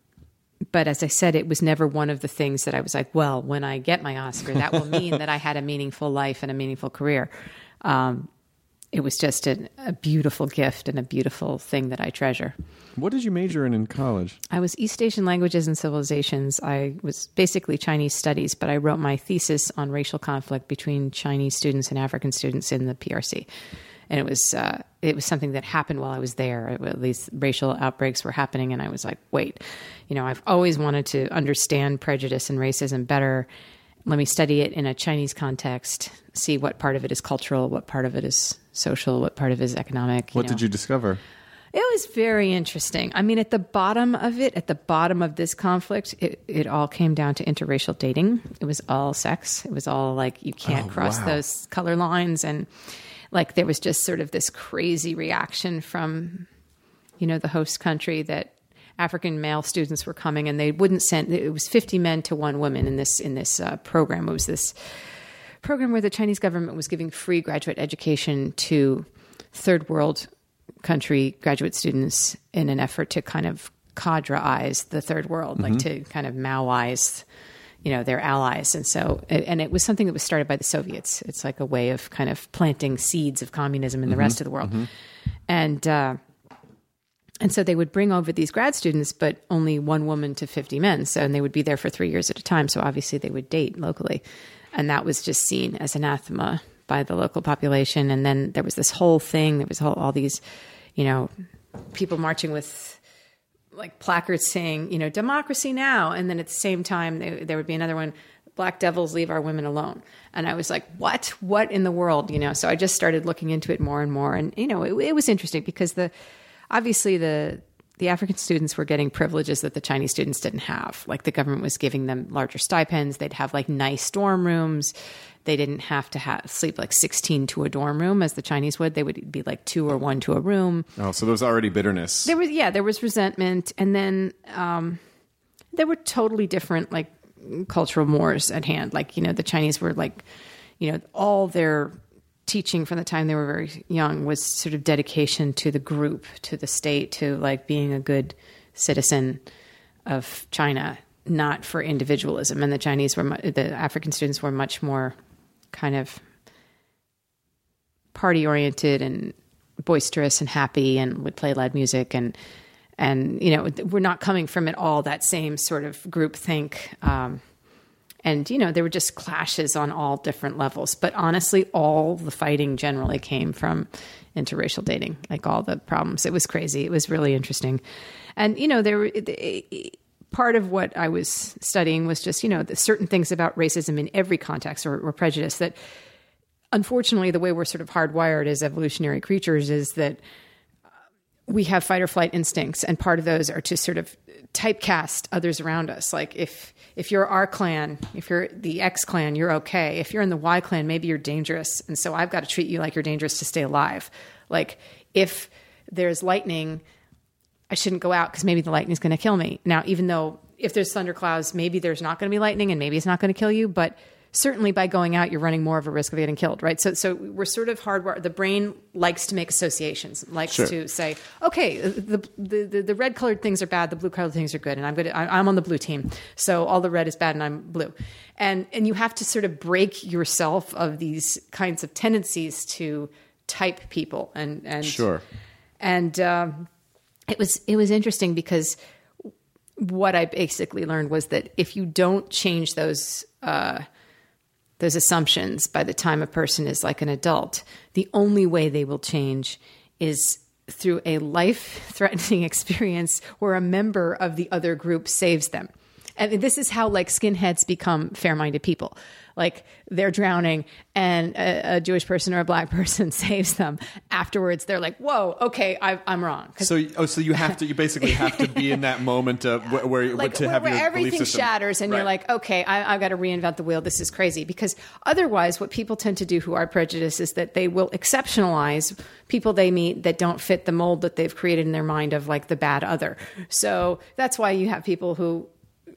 but as I said, it was never one of the things that I was like, well, when I get my Oscar, that will mean that I had a meaningful life and a meaningful career. Um, it was just a, a beautiful gift and a beautiful thing that I treasure. what did you major in in college? I was East Asian languages and civilizations. I was basically Chinese studies, but I wrote my thesis on racial conflict between Chinese students and African students in the PRC. And it was uh, it was something that happened while I was there. Least racial outbreaks were happening, and I was like, wait, you know, I've always wanted to understand prejudice and racism better. Let me study it in a Chinese context, see what part of it is cultural, what part of it is social, what part of is economic. What know. did you discover? It was very interesting. I mean, at the bottom of it, at the bottom of this conflict, it, it all came down to interracial dating. It was all sex. It was all like you can't Oh, cross wow. those color lines, and like there was just sort of this crazy reaction from, you know, the host country that African male students were coming and they wouldn't send. It was fifty men to one woman in this in this uh, program. It was this program where the Chinese government was giving free graduate education to third world country graduate students in an effort to kind of cadreize the third world, like mm-hmm. to kind of Maoize, you know, their allies. And so, and it was something that was started by the Soviets. It's like a way of kind of planting seeds of communism in the rest mm-hmm. of the world. Mm-hmm. And, uh, and so they would bring over these grad students, but only one woman to 50 men. So, and they would be there for three years at a time. So obviously they would date locally. And that was just seen as anathema by the local population. And then there was this whole thing. There was all, these, you know, people marching with like placards saying, you know, democracy now. And then at the same time, there, there would be another one, black devils leave our women alone. And I was like, what? What in the world? You know, so I just started looking into it more and more. And, you know, it, it was interesting because the, obviously the, the African students were getting privileges that the Chinese students didn't have. Like the government was giving them larger stipends. They'd have like nice dorm rooms. They didn't have to have, sleep like 16 to a dorm room as the Chinese would. They would be like two or one to a room. Oh, so there was already bitterness. There was, yeah, there was resentment. And then um, there were totally different like cultural mores at hand. Like, you know, the Chinese were like, you know, all their teaching from the time they were very young was sort of dedication to the group, to the state, to like being a good citizen of China, not for individualism. And the Chinese were, mu- the African students were much more kind of party oriented and boisterous and happy and would play loud music and and you know we're not coming from it all that same sort of group think um, and you know there were just clashes on all different levels. But honestly all the fighting generally came from interracial dating like all the problems. It was crazy. It was really interesting. And you know there part of what i was studying was just you know the certain things about racism in every context or, or prejudice that unfortunately the way we're sort of hardwired as evolutionary creatures is that we have fight or flight instincts. And part of those are to sort of typecast others around us. Like if if you're our clan if you're the x clan you're okay. If you're in the y clan maybe you're dangerous. And so i've got to treat you like you're dangerous to stay alive. Like if there's lightning i shouldn't go out because maybe the lightning's going to kill me. Now even though if there's thunderclouds maybe there's not going to be lightning and maybe it's not going to kill you but certainly by going out, you're running more of a risk of getting killed, right? So, so we're sort of hardwired. The brain likes to make associations, likes Sure. to say, okay, the, the, the, the red colored things are bad, the blue colored things are good, and I'm good. I'm on the blue team, so all the red is bad, and I'm blue. And and you have to sort of break yourself of these kinds of tendencies to type people, and and Sure. and um, it was it was interesting because what I basically learned was that if you don't change those uh, those assumptions by the time a person is like an adult, the only way they will change is through a life threatening experience where a member of the other group saves them. And this is how like skinheads become fair minded people. Like they're drowning and a, a Jewish person or a black person saves them. Afterwards, they're like, whoa, okay, I, I'm wrong." So, oh, so you have to, you basically have to be in that moment of where, where like to where, have where your everything shatters and you're like okay I, i've got to reinvent the wheel this is crazy because otherwise what people tend to do who are prejudiced is that they will exceptionalize people they meet that don't fit the mold that they've created in their mind of like the bad other so that's why you have people who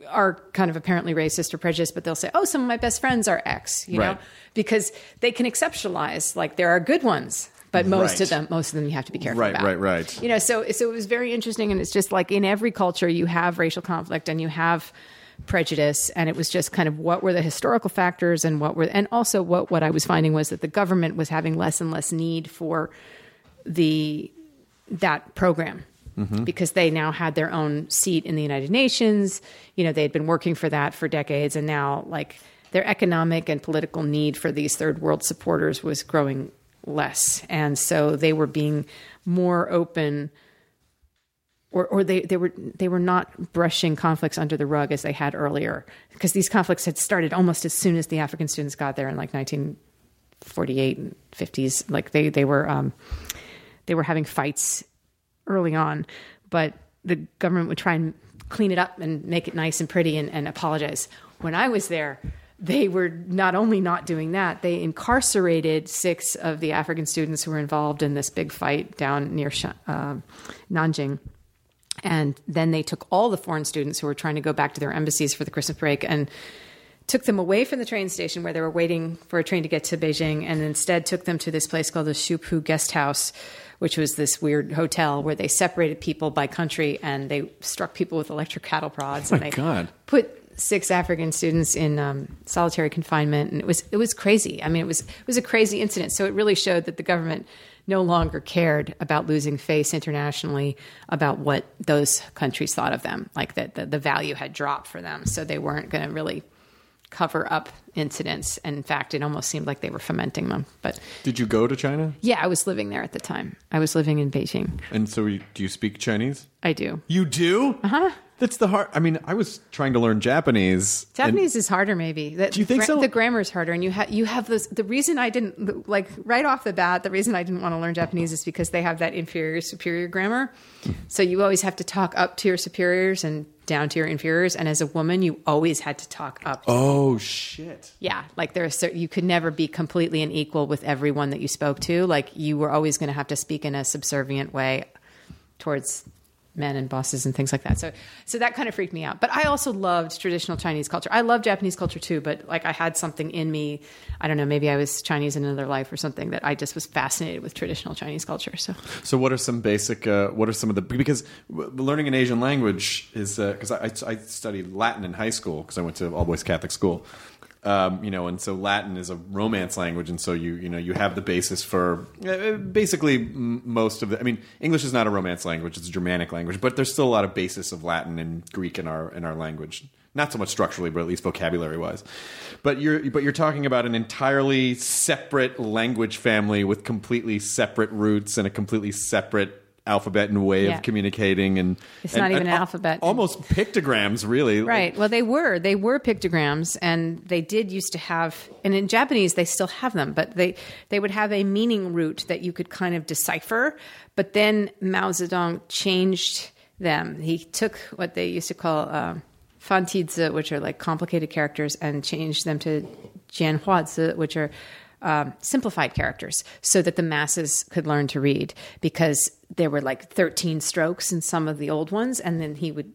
are kind of apparently racist or prejudiced but they'll say oh some of my best friends are x you know because they can exceptionalize like there are good ones but most Right. of them most of them you have to be careful Right, about right, right. you know so so it was very interesting and it's just like in every culture you have racial conflict and you have prejudice and it was just kind of what were the historical factors and what were and also what what I was finding was that the government was having less and less need for the that program because they now had their own seat in the United Nations. You know, they had been working for that for decades, and now like their economic and political need for these third world supporters was growing less, and so they were being more open. Or, or they, they were they were not brushing conflicts under the rug as they had earlier because these conflicts had started almost as soon as the African students got there in like 1948 and 50s like they they were um, they were having fights early on, but the government would try and clean it up and make it nice and pretty and, and apologize. When I was there, they were not only not doing that, they incarcerated six of the African students who were involved in this big fight down near uh, Nanjing. And then they took all the foreign students who were trying to go back to their embassies for the Christmas break and took them away from the train station where they were waiting for a train to get to Beijing and instead took them to this place called the Shupu Guest House, which was this weird hotel where they separated people by country and they struck people with electric cattle prods. and my they God. put six African students in um, solitary confinement, and it was it was crazy. I mean, it was it was a crazy incident. So it really showed that the government no longer cared about losing face internationally about what those countries thought of them, like that the, the value had dropped for them. So they weren't going to really cover up incidents. And in fact, it almost seemed like they were fomenting them. But Did you go to China? yeah, I was living there at the time. I was living in Beijing. And so, you, do you speak Chinese? I do. You do? Uh huh. That's the hard. I mean, I was trying to learn Japanese. Japanese is harder, maybe. The, Do you think gra- so? The grammar is harder, and you have you have those. The reason I didn't like right off the bat, the reason I didn't want to learn Japanese is because they have that inferior superior grammar. So you always have to talk up to your superiors and down to your inferiors. And as a woman, you always had to talk up. oh shit! Yeah, like there are certain, you could never be completely an equal with everyone that you spoke to. Like you were always going to have to speak in a subservient way towards men and bosses and things like that. So so that kind of freaked me out. But I also loved traditional Chinese culture. I love Japanese culture too, but like I had something in me, I don't know, maybe I was Chinese in another life or something that I just was fascinated with traditional Chinese culture. So So, what are some basic? Uh, what are some of the? Because learning an Asian language is because I, I studied Latin in high school because I went to all boys Catholic school. Um, you know, and so Latin is a Romance language, and so you you know you have the basis for uh, basically most of the. I mean, English is not a Romance language; it's a Germanic language, but there's still a lot of basis of Latin and Greek in our in our language. Not so much structurally, but at least vocabulary wise. But you're but you're talking about an entirely separate language family with completely separate roots and a completely separate alphabet and way Yeah. of communicating and It's and- not even an alphabet. almost pictograms really Right. Well, they were. They were pictograms, and they did used to have. And in Japanese, they still have them, but they they would have a meaning root that you could kind of decipher. But then Mao Zedong changed them. He took what they used to call um, fantizi, which are like complicated characters, and changed them to jianhuazi, which are um, simplified characters so that the masses could learn to read because there were like 13 strokes in some of the old ones and then he would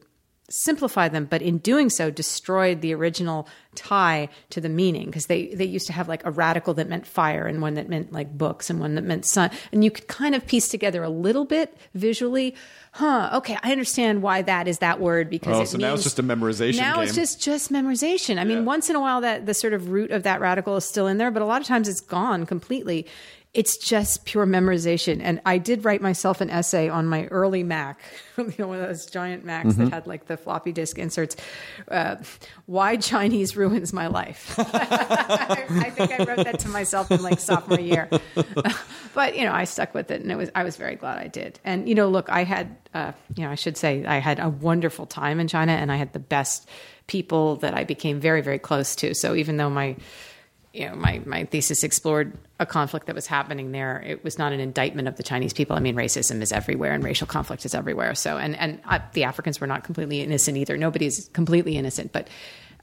simplify them but in doing so destroyed the original tie to the meaning because they they used to have like a radical that meant fire and one that meant like books and one that meant sun. And you could kind of piece together a little bit visually. Huh okay i understand why that is that word because Oh, so now it's just a memorization now it's just just memorization. I mean once in a while that the sort of root of that radical is still in there but a lot of times it's gone completely it's just pure memorization. And i did write myself an essay on my early mac you know one of those giant macs Mm-hmm. that had like the floppy disk inserts. Uh, why chinese ruins my life? I, I think i wrote that to myself in like sophomore year. But you know i stuck with it and it was i was very glad i did. And you know look i had uh, you know i should say i had a wonderful time in china and i had the best people that i became very very close to. So even though my you know my, my thesis explored a conflict that was happening there it was not an indictment of the chinese people i mean racism is everywhere and racial conflict is everywhere so and and uh, the africans were not completely innocent either nobody's completely innocent but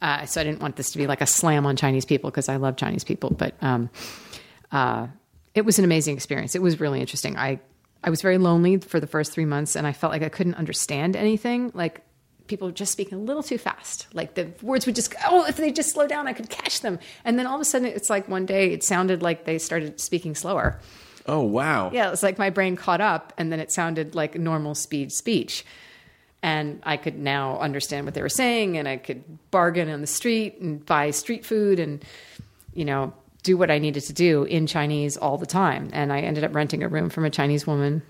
uh, so i didn't want this to be like a slam on chinese people because i love chinese people but um, uh, it was an amazing experience. It was really interesting. I I was very lonely for the first three months, and I felt like I couldn't understand anything. Like people were just speaking a little too fast. Like the words would just oh, if they just slow down, I could catch them. And then all of a sudden, it's like one day it sounded like they started speaking slower. oh wow Yeah, it was like my brain caught up, and then it sounded like normal speed speech. And I could now understand what they were saying, and I could bargain on the street and buy street food, and you know, do what I needed to do in Chinese all the time. And I ended up renting a room from a Chinese woman.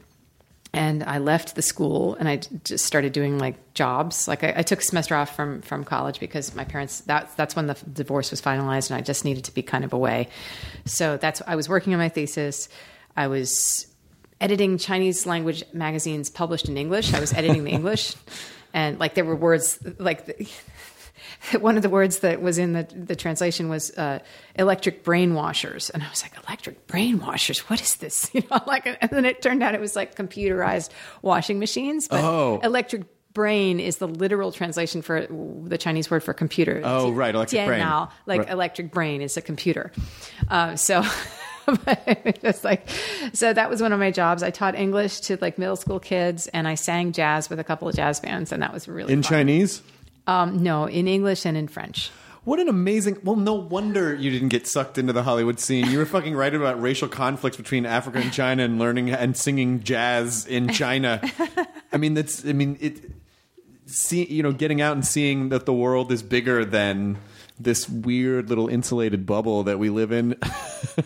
And I left the school, and I just started doing like jobs. Like I, I took a semester off from from college because my parents that that's when the divorce was finalized, and I just needed to be kind of away. So that's I was working on my thesis. I was editing Chinese language magazines published in English. I was editing the English, and like there were words like the, one of the words that was in the the translation was uh, electric brainwashers, and I was like, electric brainwashers, what is this? You know, like, and then it turned out it was like computerized washing machines. But Oh. electric brain is the literal translation for the Chinese word for computer. Oh, right, electric brain. Diannao, like Right. electric brain is a computer. Uh, so. but just like so that was one of my jobs i taught english to like middle school kids and i sang jazz with a couple of jazz bands and that was really in fun. chinese um, no in english and in french What an amazing! Well, no wonder you didn't get sucked into the Hollywood scene. You were fucking writing about racial conflicts between Africa and China, and learning and singing jazz in China. I mean, that's. I mean, it. See, you know, getting out and seeing that the world is bigger than this weird little insulated bubble that we live in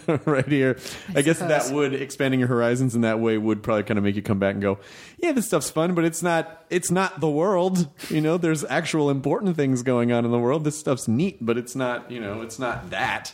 right here. I, guess that would expanding your horizons in that way would probably kind of make you come back and go, yeah, this stuff's fun, but it's not it's not the world. You know, there's actual important things going on in the world. This stuff's neat, but it's not, you know, it's not that.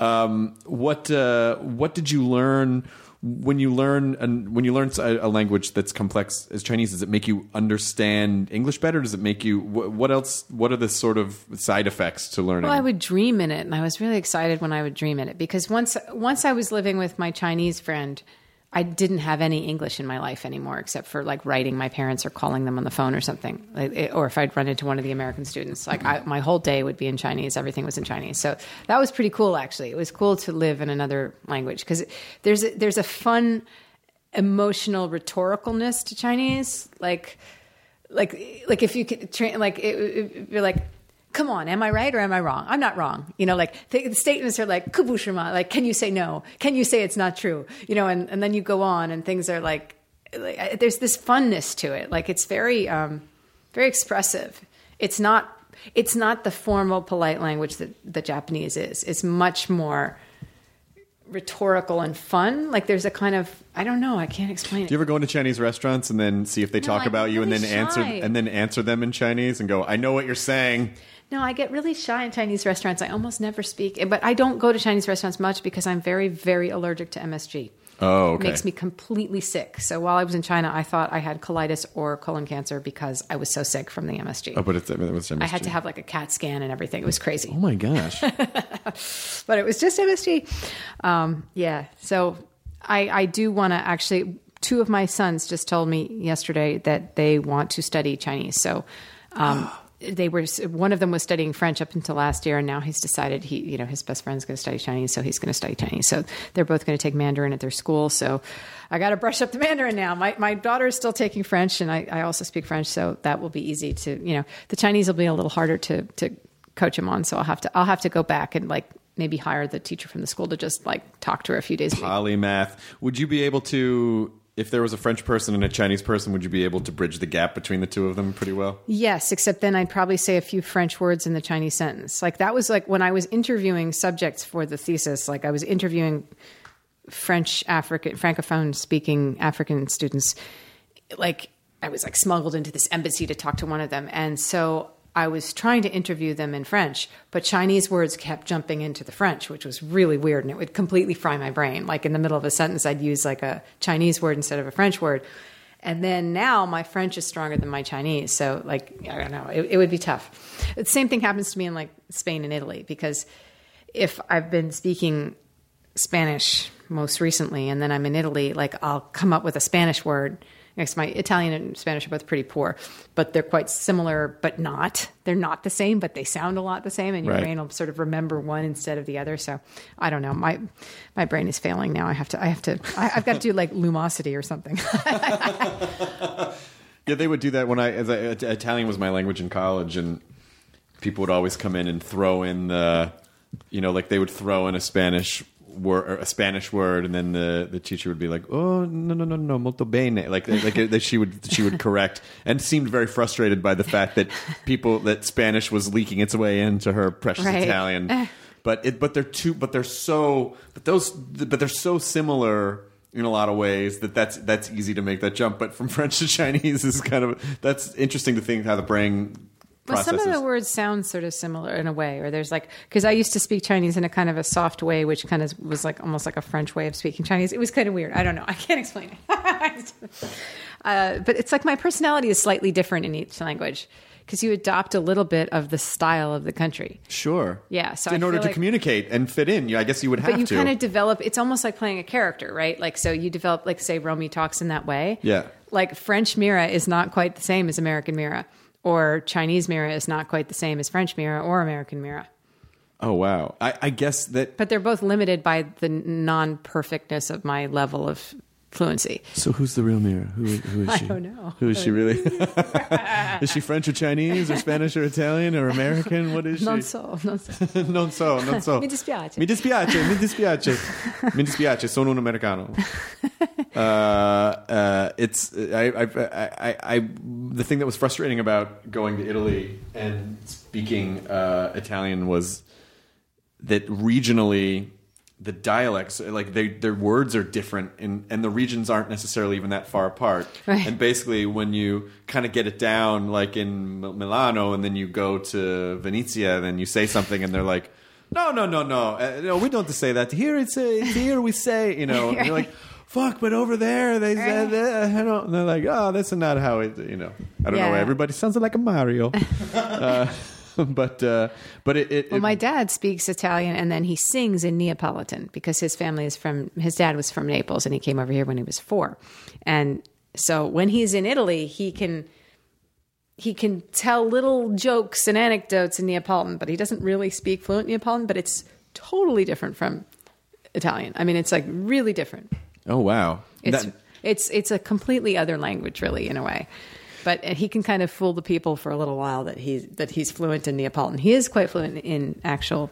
Um, what uh, what did you learn when you learn and when you learn a, language that's complex as Chinese? Does it make you understand English better? Does it make you what else? What are the sort of side effects to learning? Well, I would dream in it, and I was really excited when I would dream in it because once once I was living with my Chinese friend, I didn't have any English in my life anymore, except for like writing my parents or calling them on the phone or something, like, it- or if I'd run into one of the American students. Like I, my whole day would be in Chinese, everything was in Chinese. So that was pretty cool, actually. It was cool to live in another language because there's a, there's a fun emotional rhetoricalness to Chinese, like like like if you could train like it, it, you're like come on am i right or am i wrong? I'm not wrong. You know like the, the statements are like kubushima like can you say no? Can you say it's not true? You know and, and then you go on and things are like, like there's this funness to it. Like it's very um very expressive. It's not it's not the formal polite language that the japanese is. It's much more rhetorical and fun. Like there's a kind of i don't know i can't explain it. Do you ever go into Chinese restaurants and then see if they talk I'm about you and then really answer and then answer them in Chinese and go, I know what you're saying. No, I get really shy in Chinese restaurants. I almost never speak, but I don't go to Chinese restaurants much because I'm very, very allergic to MSG. Oh, It makes me completely sick. So while I was in China, I thought I had colitis or colon cancer because I was so sick from the MSG. Oh, but it's, it was I had to have like a CAT scan and everything. It was crazy, Oh my gosh. but it was just MSG. Um, yeah. So I, I do want to actually. Two of my sons just told me yesterday that they want to study Chinese. So. Um, They were one of them was studying French up until last year, and now he's decided he, you know, his best friend's going to study Chinese, so he's going to study Chinese. So they're both going to take Mandarin at their school. So I got to brush up the Mandarin now. My my daughter is still taking French, and I, I also speak French, so that will be easy to, you know, the Chinese will be a little harder to to coach him on. So I'll have to I'll have to go back and like maybe hire the teacher from the school to just like talk to her a few days. Polymath. Would you be able to, if there was a French person and a Chinese person, would you be able to bridge the gap between the two of them pretty well? Yes, except then I'd probably say a few French words in the Chinese sentence. Like that was like when I was interviewing subjects for the thesis, like I was interviewing French African francophone speaking African students like I was like smuggled into this embassy to talk to one of them and so I was trying to interview them in French, but Chinese words kept jumping into the French, which was really weird and it would completely fry my brain. Like in the middle of a sentence I'd use like a Chinese word instead of a French word. And then now my French is stronger than my Chinese. So, like, I don't know, it, it would be tough. The same thing happens to me in like Spain and Italy because if I've been speaking Spanish most recently and then I'm in Italy, like, I'll come up with a Spanish word. Next, my Italian and Spanish are both pretty poor, but they're quite similar, but not. They're not the same, but they sound a lot the same, and your Right. brain will sort of remember one instead of the other. So, I don't know. My my brain is failing now. I have to. I have to. I, I've got to do like lumosity or something. Yeah, they would do that when I, as I, Italian was my language in college, and people would always come in and throw in the, you know, like they would throw in a Spanish word, a Spanish word, and then the, the teacher would be like, "Oh, no, no, no, no, molto bene," like like that she would she would correct, and seemed very frustrated by the fact that people that Spanish was leaking its way into her precious Right. Italian. Eh. But it, but they're too, but they're so, but those, but they're so similar in a lot of ways that that's that's easy to make that jump. But from French to Chinese is kind of that's interesting to think how the brain Well, some of the words sound sort of similar in a way, or there's like because I used to speak Chinese in a kind of a soft way, which kind of was like almost like a French way of speaking Chinese. It was kind of weird. I don't know. I can't explain it. uh, but it's like my personality is slightly different in each language because you adopt a little bit of the style of the country. sure, Yeah, so in I order to like- communicate and fit in, you I guess you would have to. But you to. kind of develop. It's almost like playing a character, right? Like so, you develop like say Romy talks in that way. Yeah. Like French Mira is not quite the same as American Mira, or Chinese Mira is not quite the same as French Mira or American Mira. oh wow, I, I guess that. But they're both limited by the non perfectness of my level of fluency. So who's the real Mira? Who, who is she? I don't know. Who is she really? is she French or Chinese or Spanish or Italian or American? What is she? Non so, non so. non so, non so. Mi dispiace. Mi dispiace, mi dispiace. mi dispiace, sono un americano. uh, uh, it's I, I, I, I, the thing that was frustrating about going to Italy and speaking uh, Italian was that regionally the dialects like they their words are different and and the regions aren't necessarily even that far apart. Right. and basically when you kind of get it down like in Milano and then you go to Venezia then you say something and they're like no no no no. Uh, no we don't say that. Here it's, uh, it's here we say you know? And you're like fuck but over there they said that. I don't and they're like oh that's not how it you know I don't know Yeah. everybody sounds like a Mario. Uh, but uh, but it, it, Well, it my dad speaks Italian and then he sings in Neapolitan because his family is from, his dad was from Naples and he came over here when he was four. And so when he's in Italy, he can, he can tell little jokes and anecdotes in Neapolitan, but he doesn't really speak fluent Neapolitan, but it's totally different from Italian. I mean, it's like really different. oh wow It's, That- it's, it's a completely other language, really, in a way. But he can kind of fool the people for a little while that he's that he's fluent in Neapolitan. He is quite fluent in actual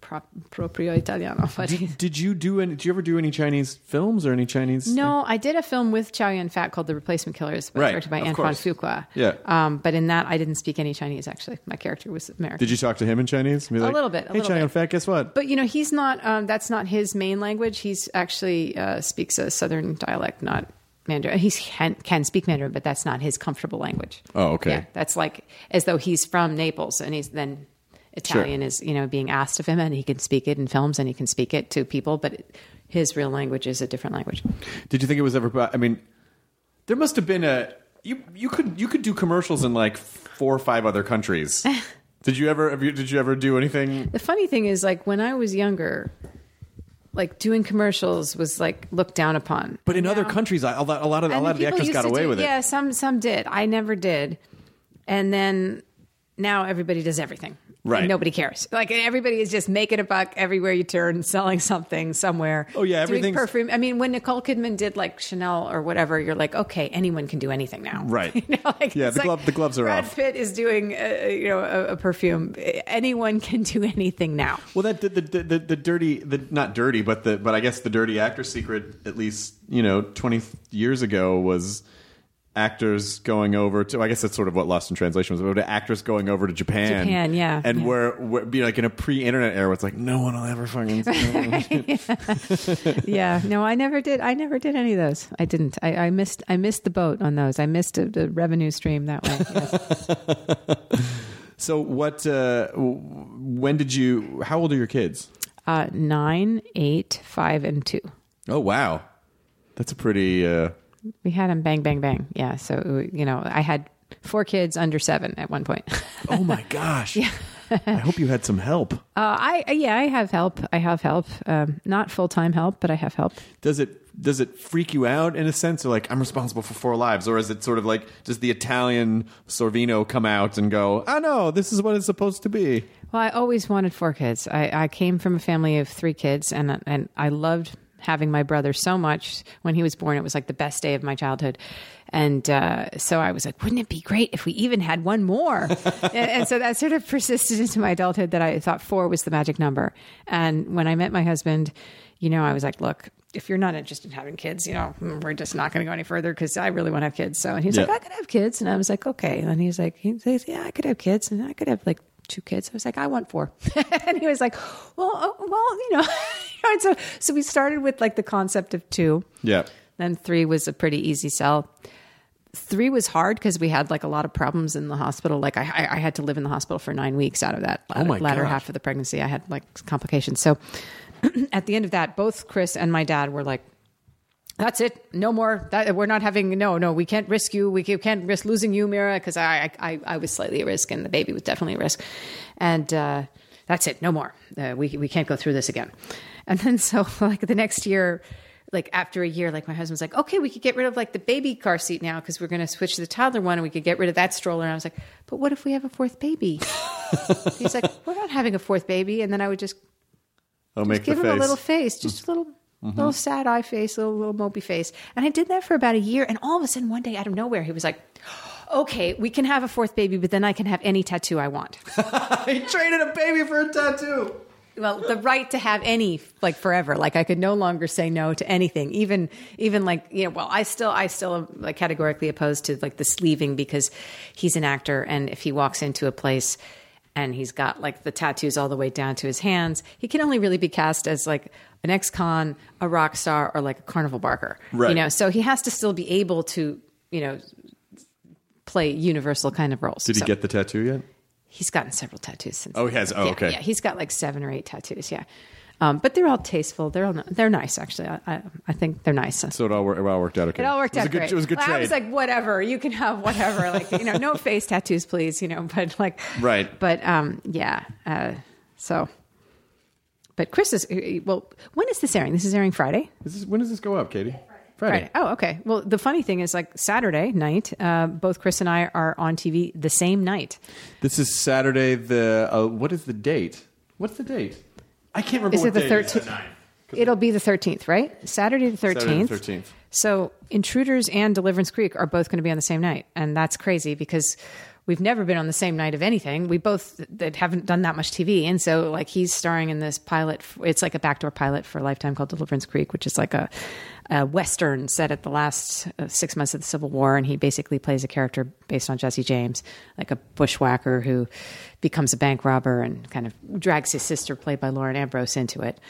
pro, proprio Italiano. But he- Did you do any? Did you ever do any Chinese films or any Chinese? no, I did a film with Chow Yun Fat called The Replacement Killers, Right, directed by Antoine. Fuqua. Yeah. Um, but in that, I didn't speak any Chinese. Actually, my character was American. Did you talk to him in Chinese? Be A little bit, a hey, China bit. Fat, guess what? But you know, he's not. Um, that's not his main language. He's actually uh, speaks a Southern dialect, not Mandarin. He can, can speak Mandarin, but that's not his comfortable language. Oh, okay. Yeah, that's like as though he's from Naples, and he's then Italian is you know being asked of him, and he can speak it in films, and he can speak it to people, but his real language is a different language. Did you think it was ever? I mean, there must have been a you. You could you could do commercials in like four or five other countries. did you ever? Have you, did you ever do anything? The funny thing is, like when I was younger, like doing commercials was like looked down upon. But in other Now- countries, a lot, a lot of a lot of the people actors used got to away do- with it. Yeah, some some did. I never did. And then now everybody does everything. Right. Nobody cares. Like everybody is just making a buck everywhere you turn, selling something somewhere. Oh, yeah, doing everything's- perfume. I mean, when Nicole Kidman did like Chanel or whatever, you're like, okay, anyone can do anything now. Right. You know, like, Yeah, the like the gloves are Brad off. Pitt is doing, uh, you know, a, a perfume. Anyone can do anything now. Well, that the, the the the dirty the not dirty, but the but I guess the dirty actor secret, at least you know, twenty years ago was actors going over to. I guess that's sort of what Lost in Translation was about. Actors going over to Japan, Japan, yeah. and Yeah. we're, we're be like in a pre-internet era. Where it's like no one will ever fucking. yeah yeah. no i never did i never did any of those i didn't i, I missed i missed the boat on those i missed the, the revenue stream that way yes. so what? Uh, when did you? How old are your kids? uh, nine eight five and two Oh wow, that's a pretty. Uh, we had them bang bang bang yeah so you know i had four kids under seven at one point uh, oh my gosh! Yeah. I hope you had some help. i yeah i have help i have help um, not full-time help but i have help does it does it freak you out in a sense or like i'm responsible for four lives or is it sort of like does the italian sorvino come out and go oh no this is what it's supposed to be Well, I always wanted four kids. I, I came from a family of three kids, and and I loved having my brother so much. When he was born, it was like the best day of my childhood, and uh, so I was like, wouldn't it be great if we even had one more? and, and so that sort of persisted into my adulthood. That I thought four was the magic number. And when I met my husband, you know, I was like, look. If you're not interested in having kids, you know, we're just not going to go any further because I really want to have kids. So, and he's Yeah. like, I could have kids. And I was like, okay. And he's like, he says, yeah, I could have kids and I could have like two kids. I was like, I want four. and he was like, well, oh, well, you know, so, so we started with like the concept of two. yeah Then three was a pretty easy sell. Three was hard because we had like a lot of problems in the hospital. Like I, I, I had to live in the hospital for nine weeks out of that latter, Oh my latter half of the pregnancy. I had like complications. So at the end of that, both Chris and my dad were like, that's it. No more. That we're not having. No, no. We can't risk you. We can't risk losing you, Mira, because I, I, I was slightly at risk, and the baby was definitely at risk. And uh, that's it. No more. Uh, we we can't go through this again. And then so like the next year, like after a year, like my husband's like, okay, we could get rid of like the baby car seat now because we're going to switch to the toddler one, and we could get rid of that stroller. And I was like, but what if we have a fourth baby? He's like, we're not having a fourth baby. And then I would just oh, i'll make give the him face a little face, mm. just a little mm-hmm. little sad eye face, a little little mopey face. And I did that for about a year, and all of a sudden one day out of nowhere, he was like, "Okay, we can have a fourth baby, but then I can have any tattoo I want." he traded a baby for a tattoo well, the right to have any like forever. Like I could no longer say no to anything, even even like you know. Well, I still I still am like categorically opposed to like the sleeving because he's an actor, and if he walks into a place and he's got like the tattoos all the way down to his hands, he can only really be cast as like an ex-con, a rock star, or like a carnival barker. Right. You know, so he has to still be able to you know play universal kind of roles. Did he So- get the tattoo yet? He's gotten several tattoos since. Oh, he has? Oh, Yeah, okay. Yeah, he's got like seven or eight tattoos. Yeah, um, but they're all tasteful. They're all they're nice actually. I, I, I think they're nice. So it all, it all worked out okay. it all worked it out good, great. It was a good Well, trade. I was like, whatever, you can have whatever. Like you know, no face tattoos, please. You know, but like Right. But um, yeah. Uh, so, but Chris is well. When is this airing? This is airing Friday. This when does this go up, Katie? Friday. Friday. Oh, okay. Well, the funny thing is, like Saturday night, uh, both Chris and I are on TV the same night. This is Saturday. The uh, what is the date? What's the date? I can't remember. Is what it the date it is. thirteenth? It'll be the thirteenth, right? Saturday the thirteenth. 13th. So Intruders and Deliverance Creek are both going to be on the same night, and that's crazy because we've never been on the same night of anything. We both that haven't done that much TV, and so like he's starring in this pilot. It's like a backdoor pilot for Lifetime called Deliverance Creek, which is like a, a western set at the last uh, six months of the Civil War, and he basically plays a character based on Jesse James, like a bushwhacker who becomes a bank robber and kind of drags his sister, played by Lauren Ambrose, into it.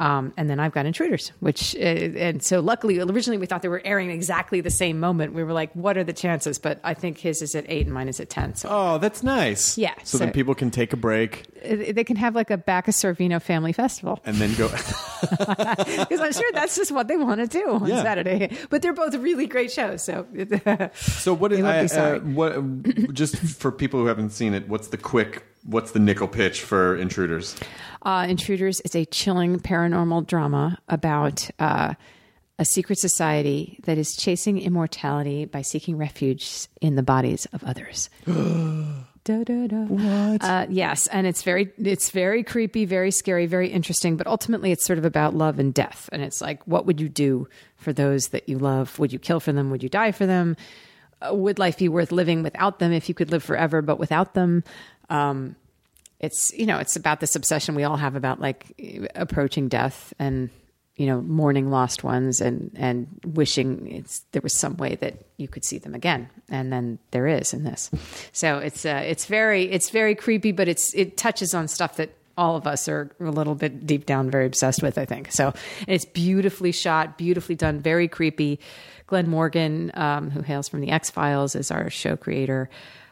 Um, and then I've got Intruders, which, uh, and so luckily, originally we thought they were airing exactly the same moment. We were like, what are the chances? But I think his is at eight and mine is at 10. So Oh, that's nice. Yeah, So, then people can take a break uh, they can have like a Backus Sorvino family festival and then go. because I'm sure that's just what they want to do on Yeah. Saturday. But they're both really great shows. So so what is I, uh, what? Just for people who haven't seen it, what's the quick? What's the nickel pitch for Intruders? Uh, Intruders is a chilling paranormal drama about uh, a secret society that is chasing immortality by seeking refuge in the bodies of others. Da, da, da. What? Uh, yes, and it's very it's very creepy, very scary, very interesting. But ultimately, it's sort of about love and death. And it's like, what would you do for those that you love? Would you kill for them? Would you die for them? Uh, would life be worth living without them? If you could live forever, but without them, um, it's you know it's about this obsession we all have about like approaching death and you know mourning lost ones and and wishing it's there was some way that you could see them again. And then there is in this. So it's uh, it's very it's very creepy but it's it touches on stuff that all of us are a little bit deep down very obsessed with i think. So and it's beautifully shot beautifully done very creepy. Glen morgan um, who hails from the x-files is our show creator.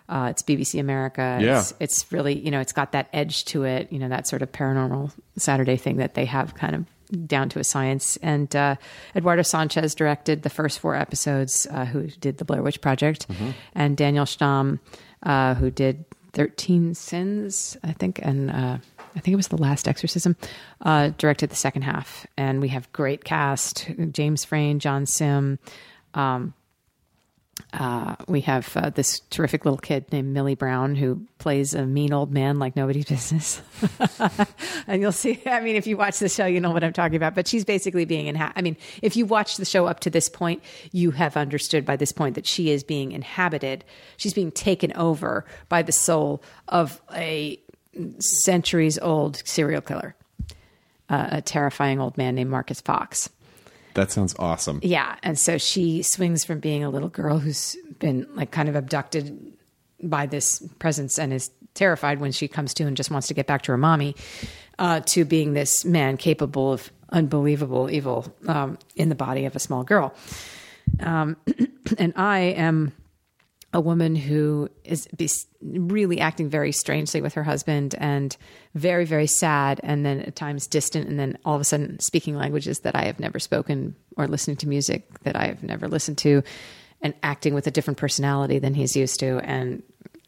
Uh, it's BBC America. Yeah. It's, it's really, you know, it's got that edge to it, you know, that sort of paranormal Saturday thing that they have kind of down to a science. And uh, Eduardo Sanchez directed the first four episodes, uh, who did the Blair Witch Project, and Daniel Stamm, uh, who did 13 Sins, I think, and uh, I think it was The Last Exorcism, uh, directed the second half. And we have great cast James Frain, John Simm. Um, uh, we have uh, this terrific little kid named Millie Brown who plays a mean old man like nobody's business. and you'll see, I mean, if you watch the show, you know what I'm talking about. But she's basically being inha- I mean, if you watch the show up to this point, you have understood by this point that she is being inhabited. She's being taken over by the soul of a centuries old serial killer, uh, a terrifying old man named Marcus Fox. That sounds awesome. Yeah. And so she swings from being a little girl who's been like kind of abducted by this presence and is terrified when she comes to and just wants to get back to her mommy uh, to being this man capable of unbelievable evil um, in the body of a small girl. Um, and I am a woman who is really acting very strangely with her husband and very, very sad, and then at times distant, and then all of a sudden speaking languages that I have never spoken or listening to music that I have never listened to, and acting with a different personality than he's used to. And,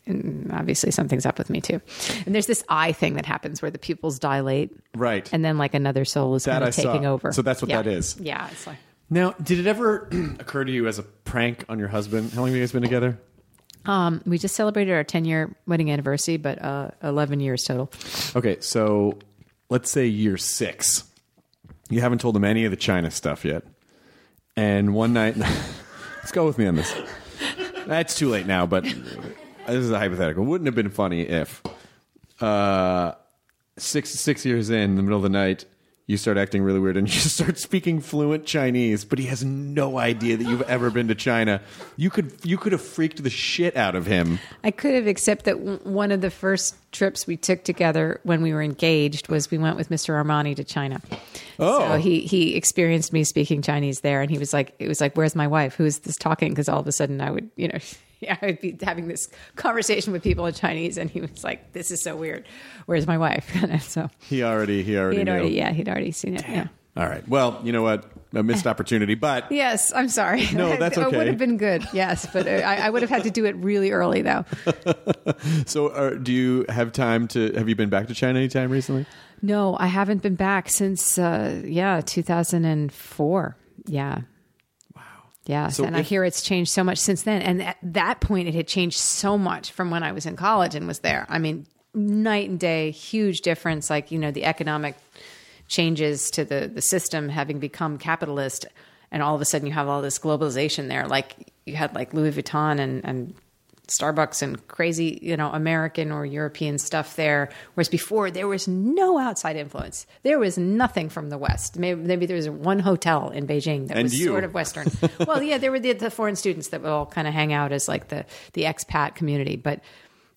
and obviously, something's up with me too. And there's this eye thing that happens where the pupils dilate. Right. And then, like, another soul is That kind I of saw. taking over. So that's what Yeah. that is. Yeah. It's like. Now, did it ever occur to you as a prank on your husband? How long have you guys been together? Um, we just celebrated our 10 year wedding anniversary, but uh, 11 years total. Okay, so let's say year six. You haven't told him any of the China stuff yet. And one night, let's go with me on this. That's too late now, but this is a hypothetical. Wouldn't have been funny if. Uh, six six years in, in the middle of the night, you start acting really weird and you start speaking fluent Chinese, but he has no idea that you've ever been to China. You could you could have freaked the shit out of him. I could have, except that w- one of the first trips we took together when we were engaged was we went with Mr. Armani to China. Oh. So he he experienced me speaking Chinese there, and he was like, it was like, "Where's my wife? Who is this talking?" Because all of a sudden, I would, you know. Yeah, I would be having this conversation with people in Chinese, and he was like, "This is so weird. Where's my wife?" so He already he already he'd knew. already, yeah, he'd already seen it. Yeah. All right. Well, you know what? A missed opportunity, but Yes, I'm sorry. No, that's okay. It would have been good. Yes, but I, I would have had to do it really early, though. so uh, do you have time to? Have you been back to China anytime recently? No, I haven't been back since uh, yeah, 2004. Yeah. Yeah, So and I hear it's changed so much since then. And at that point, it had changed so much from when I was in college and was there. I mean, night and day, huge difference. Like you know, the economic changes to the the system having become capitalist, and all of a sudden you have all this globalization there. Like you had like Louis Vuitton and and Starbucks and crazy, you know, American or European stuff there. Whereas before, there was no outside influence. There was nothing from the West. Maybe, maybe there was one hotel in Beijing that And was you. sort of Western. well, yeah, there were the, the foreign students that would all kind of hang out as like the the expat community, but.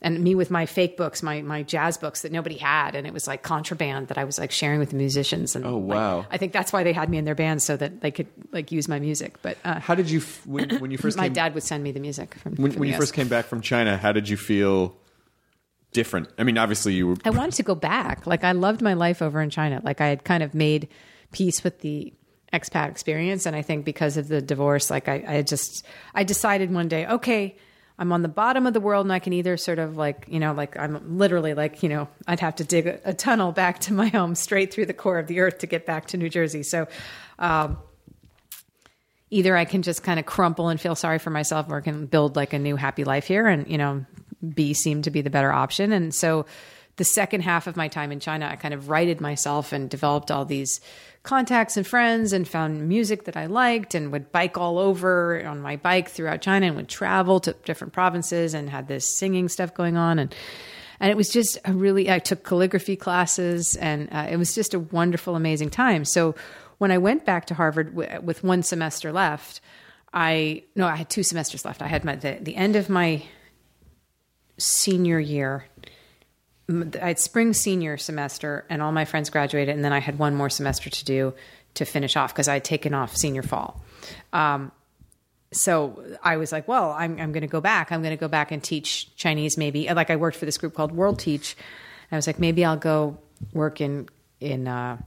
And me with my fake books, my my jazz books that nobody had, and it was like contraband that I was like sharing with the musicians. And Oh, like, wow. I think that's why they had me in their band so that they could like use my music. But uh, How did you f- when, when you first my came, dad would send me the music from when, from when you first came back from China? How did you feel different? I mean, obviously you were. I wanted to go back. Like I loved my life over in China. Like I had kind of made peace with the expat experience, and I think because of the divorce, like I, I just I decided one day, okay, I'm on the bottom of the world, and I can either sort of like you know, like I'm literally like you know, I'd have to dig a, a tunnel back to my home straight through the core of the earth to get back to New Jersey. So. Um, either I can just kind of crumple and feel sorry for myself, or I can build like a new happy life here. And you know, B seemed to be the better option. And so, the second half of my time in China, I kind of righted myself and developed all these contacts and friends, and found music that I liked, and would bike all over on my bike throughout China, and would travel to different provinces, and had this singing stuff going on, and and it was just a really i took calligraphy classes and uh, it was just a wonderful amazing time. So when i went back to harvard w- with one semester left i no i had two semesters left. I had my the, the end of my senior year i had spring senior semester and all my friends graduated and then i had one more semester to do to finish off because i had taken off senior fall um, so I was like, well, I'm, I'm going to go back. I'm going to go back and teach Chinese maybe. Like I worked for this group called World Teach. I was like, maybe I'll go work in, in uh,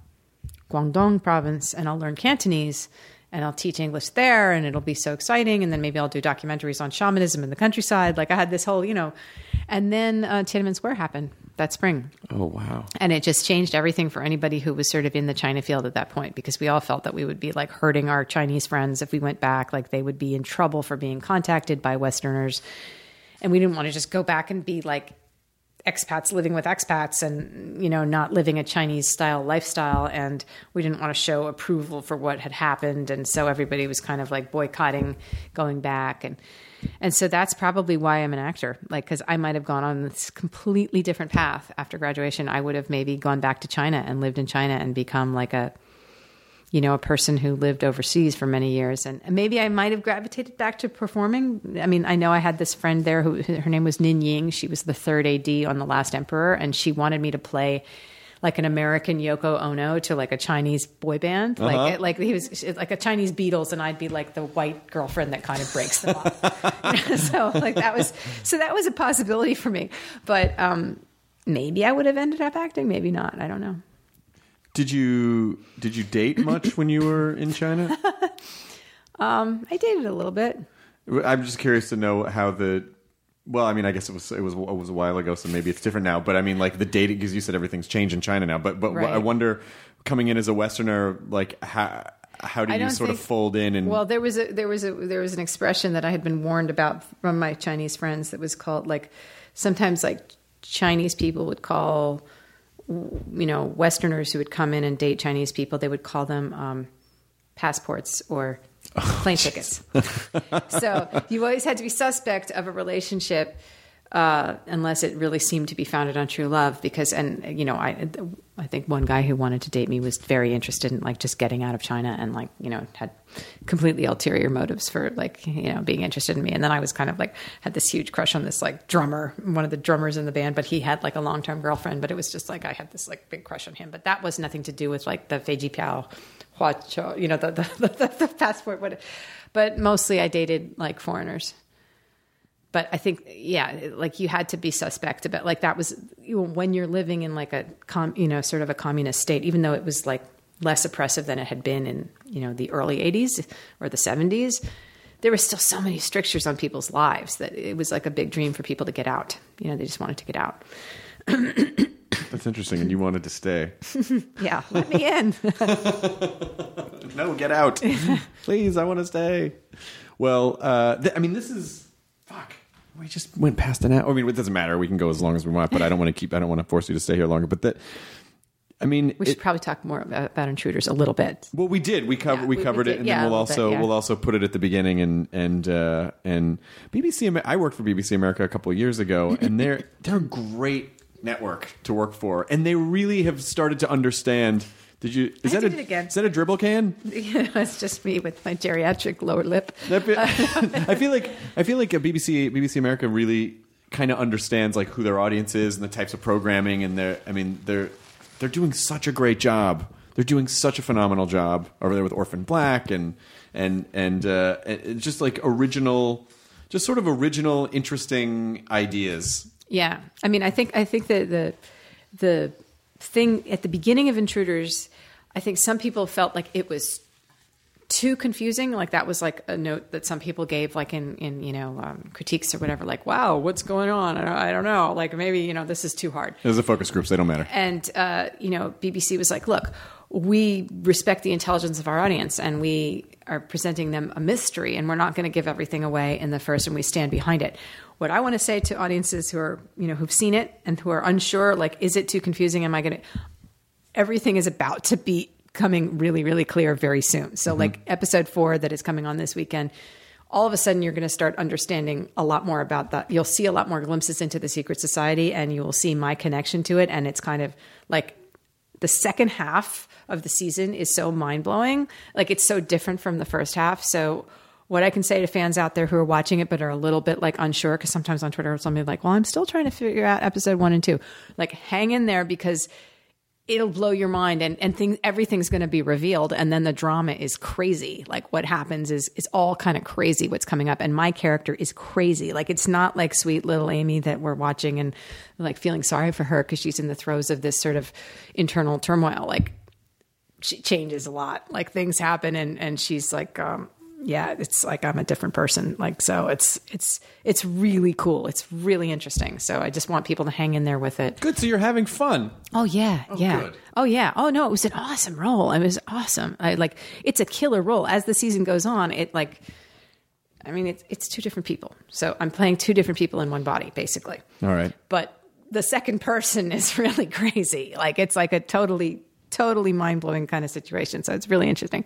Guangdong province and I'll learn Cantonese and I'll teach English there and it'll be so exciting. And then maybe I'll do documentaries on shamanism in the countryside. Like I had this whole, you know, and then uh, Tiananmen Square happened that spring. Oh wow! And it just changed everything for anybody who was sort of in the China field at that point because we all felt that we would be like hurting our Chinese friends if we went back. Like they would be in trouble for being contacted by Westerners. And we didn't want to just go back and be like expats living with expats and, you know, not living a Chinese style lifestyle. And we didn't want to show approval for what had happened. And so everybody was kind of like boycotting going back. And, and so that's probably why I'm an actor. Like, because I might have gone on this completely different path after graduation. I would have maybe gone back to China and lived in China and become like a, you know, a person who lived overseas for many years. And maybe I might have gravitated back to performing. I mean, I know I had this friend there who, her name was Nin Ying. She was the third AD on The Last Emperor, and she wanted me to play like an American Yoko Ono to like a Chinese boy band. Like, like he was like a Chinese Beatles, and I'd be like the white girlfriend that kind of breaks them know, so like that was, so that was a possibility for me. But, um, maybe I would have ended up acting, maybe not. I don't know. Did you did you date much when you were in China? I dated a little bit. I'm just curious to know how the. Well, I mean, I guess it was it was it was a while ago, so maybe it's different now. But I mean, like the dating, because you said everything's changed in China now. But but Right. I wonder, coming in as a Westerner, like how how do I you don't sort of think- fold in and Well, there was a there was a there was an expression that I had been warned about from my Chinese friends that was called like sometimes like Chinese people would call you know Westerners who would come in and date Chinese people they would call them um, passports or plane tickets. so you always had to be suspect of a relationship uh, unless it really seemed to be founded on true love. Because, and you know, I, I think one guy who wanted to date me was very interested in like just getting out of China and like you know had completely ulterior motives for like you know being interested in me. And then I was kind of like had this huge crush on this like drummer, one of the drummers in the band, but he had like a long term girlfriend. But it was just like I had this like big crush on him. But that was nothing to do with like the Feiji Piao, Huzhao, you know, the the, the, the passport. But mostly I dated like foreigners but I think, yeah, like you had to be suspect about like that was you know, when you're living in like a com, you know, sort of a communist state, even though it was like less oppressive than it had been in, you know, the early 80s or the 70s. There were still so many strictures on people's lives that it was like a big dream for people to get out. You know, they just wanted to get out. That's interesting. And you wanted to stay. Yeah, let me in. no, get out. Please, I want to stay. Well, uh, th- I mean, this is. Fuck. We just went past an hour. I mean, it doesn't matter. We can go as long as we want, but I don't want to keep, I don't want to force you to stay here longer. But that. I mean, we it- should probably talk more about, about intruders a little bit. Well, we did. We covered. Yeah, we we- we covered it, and Yeah, then we'll little bit, also yeah. we'll also put it at the beginning. And and uh, and BBC. I worked for BBC America a couple of years ago, and they're they're great network to work for, and they really have started to understand. Did you? Is I that did a, it again. Is that a dribble can? it's just me with my geriatric lower lip. That feel- I feel like I feel like a BBC BBC America really kind of understands like who their audience is and the types of programming and they're I mean they're they're doing such a great job. They're doing such a phenomenal job over there with Orphan Black and and and, uh, just like original, just sort of original, interesting ideas. Yeah, I mean, I think I think that the the thing at the beginning of Intruders, I think some people felt like it was too confusing. Like that was like a note that some people gave, like in in you know um, critiques or whatever. Like, wow, what's going on? I don't, I don't know. Like maybe you know this is too hard. There's a focus groups; they don't matter. And uh, you know, BBC was like, "Look, we respect the intelligence of our audience, and we are presenting them a mystery, and we're not going to give everything away in the first, and we stand behind it." What I want to say to audiences who are, you know, who've seen it and who are unsure, like, is it too confusing? Am I going to? Everything is about to be coming really, really clear very soon. So, mm-hmm. like episode four that is coming on this weekend all of a sudden you're going to start understanding a lot more about that. You'll see a lot more glimpses into the secret society and you will see my connection to it. And it's kind of like the second half of the season is so mind blowing. Like it's so different from the first half. So what I can say to fans out there who are watching it but are a little bit like unsure, because sometimes on Twitter somebody like, well, I'm still trying to figure out episode one and two. Like hang in there because it'll blow your mind and, and things everything's going to be revealed and then the drama is crazy. Like what happens is is all kind of crazy what's coming up and my character is crazy. Like it's not like sweet little amy that we're watching and like feeling sorry for her because she's in the throes of this sort of internal turmoil. Like she changes a lot. Like things happen and and she's like um yeah it's like i'm a different person like so it's it's it's really cool it's really interesting so i just want people to hang in there with it Good. So you're having fun. Oh yeah, oh, yeah. good. Oh yeah. Oh no, it was an awesome role. It was awesome. I like it's a killer role. As the season goes on, it like I mean it's it's two different people. So I'm playing two different people in one body basically. All right. But the second person is really crazy. Like it's like a totally totally mind-blowing kind of situation. So it's really interesting.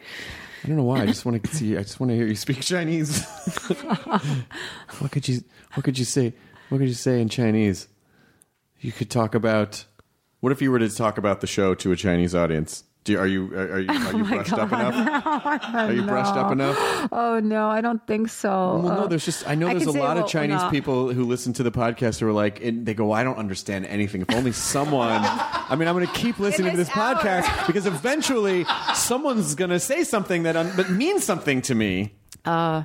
I don't know why. I just want to see. I just want to hear you speak Chinese. what could you? What could you say? What could you say in Chinese? You could talk about. What if you were to talk about the show to a Chinese audience? Do you, are you are, are you are you brushed up enough? Are you brushed up enough? Oh no, I don't think so. Well, no. There's just I know I there's can a say, lot of well, Chinese no. people who listen to the podcast who are like, and they go, I don't understand anything. If only someone. I mean, I'm going to keep listening to this this hour. podcast because eventually someone's going to say something that un- that means something to me. Uh,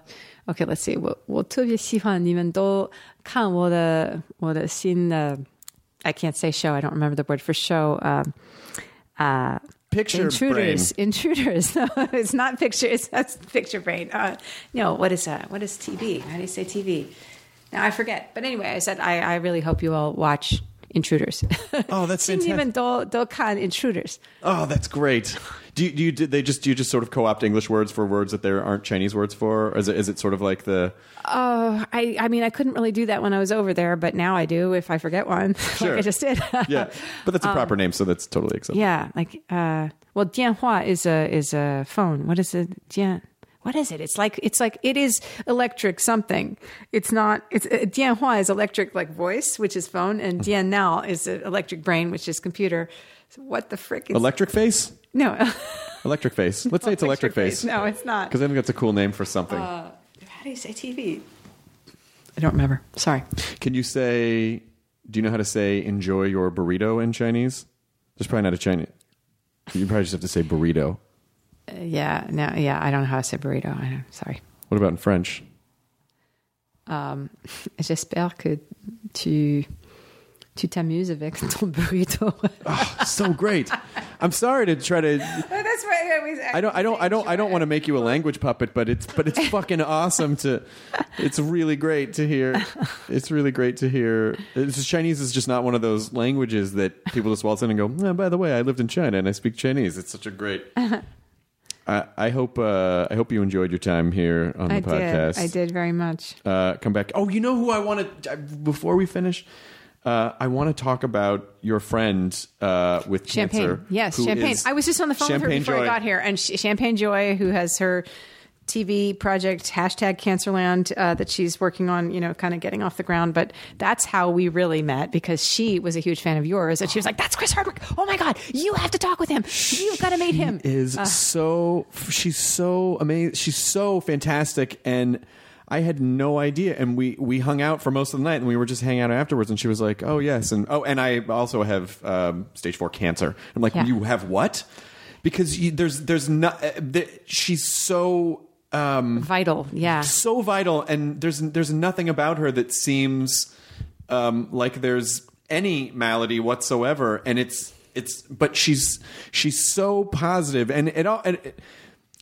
OK, let's see. 我我特别希望你们都看我的我的新的 I can't say show. I don't remember the word for show. Um, uh, Picture intruders. brain. Intruders. No, it's not picture. It's that's picture brain. Uh, no, what is that? What is TV? How do you say TV? Now I forget. But anyway, I said I, I really hope you all watch intruders. Oh, that's even do intruders. Oh, that's great. Do you, do you do they just do you just sort of co-opt English words for words that there aren't Chinese words for? Or is it is it sort of like the? Oh, I I mean I couldn't really do that when I was over there, but now I do if I forget one, like I just did. yeah, but that's a um, proper name, so that's totally acceptable. Yeah, like uh, well, dianhua is a is a phone. What is it? Dian what is it? It's like it's like it is electric something. It's not. It's uh, Dian Hua is electric like voice, which is phone, and Diannao is uh, electric brain, which is computer. So what the frick is Electric face. no Electric face. Let's say it's electric face No, it's not. because I think that's a cool name for something. How do you say TV? I don't remember. Sorry. Can you say? Do you know how to say "enjoy your burrito" in Chinese? There's probably not a Chinese. You probably just have to say burrito. Uh, yeah. No. Yeah. I don't know how to say burrito. I don't, sorry. What about in French? J'espère que tu tu t'amuses avec ton burrito. oh, so great. I'm sorry to try to. That's right. I, was, I don't. I don't. I don't. I don't want to make you a language puppet, but it's. But it's fucking awesome to. It's really great to hear. It's really great to hear. It's, Chinese is just not one of those languages that people just waltz in and go. Oh, by the way, I lived in China and I speak Chinese. It's such a great. I, I hope. Uh, I hope you enjoyed your time here on the I podcast. did. I did very much. uh, come back. Oh, you know who I want to before we finish. Uh, I want to talk about your friend uh, with Champagne. cancer. Yes, Champagne. I was just on the phone with her before Joy. I got here. And Sh- Champagne Joy, who has her TV project, hashtag Cancerland, uh, that she's working on, you know, kind of getting off the ground. But that's how we really met because she was a huge fan of yours. And she was like, that's Chris Hardwick. Oh my God, you have to talk with him. You've got to meet him. Is Uh. so she's so amazing. She's so fantastic, and I had no idea. And we we hung out for most of the night, and we were just hanging out afterwards. And she was like, "Oh yes," and oh, and I also have um, stage four cancer. I'm like, Yeah. "You have what?" Because you, there's there's not. Uh, the, she's so. Um, Vital. Yeah. so vital and there's there's nothing about her that seems um, like there's any malady whatsoever and it's it's but she's she's so positive and it all and it,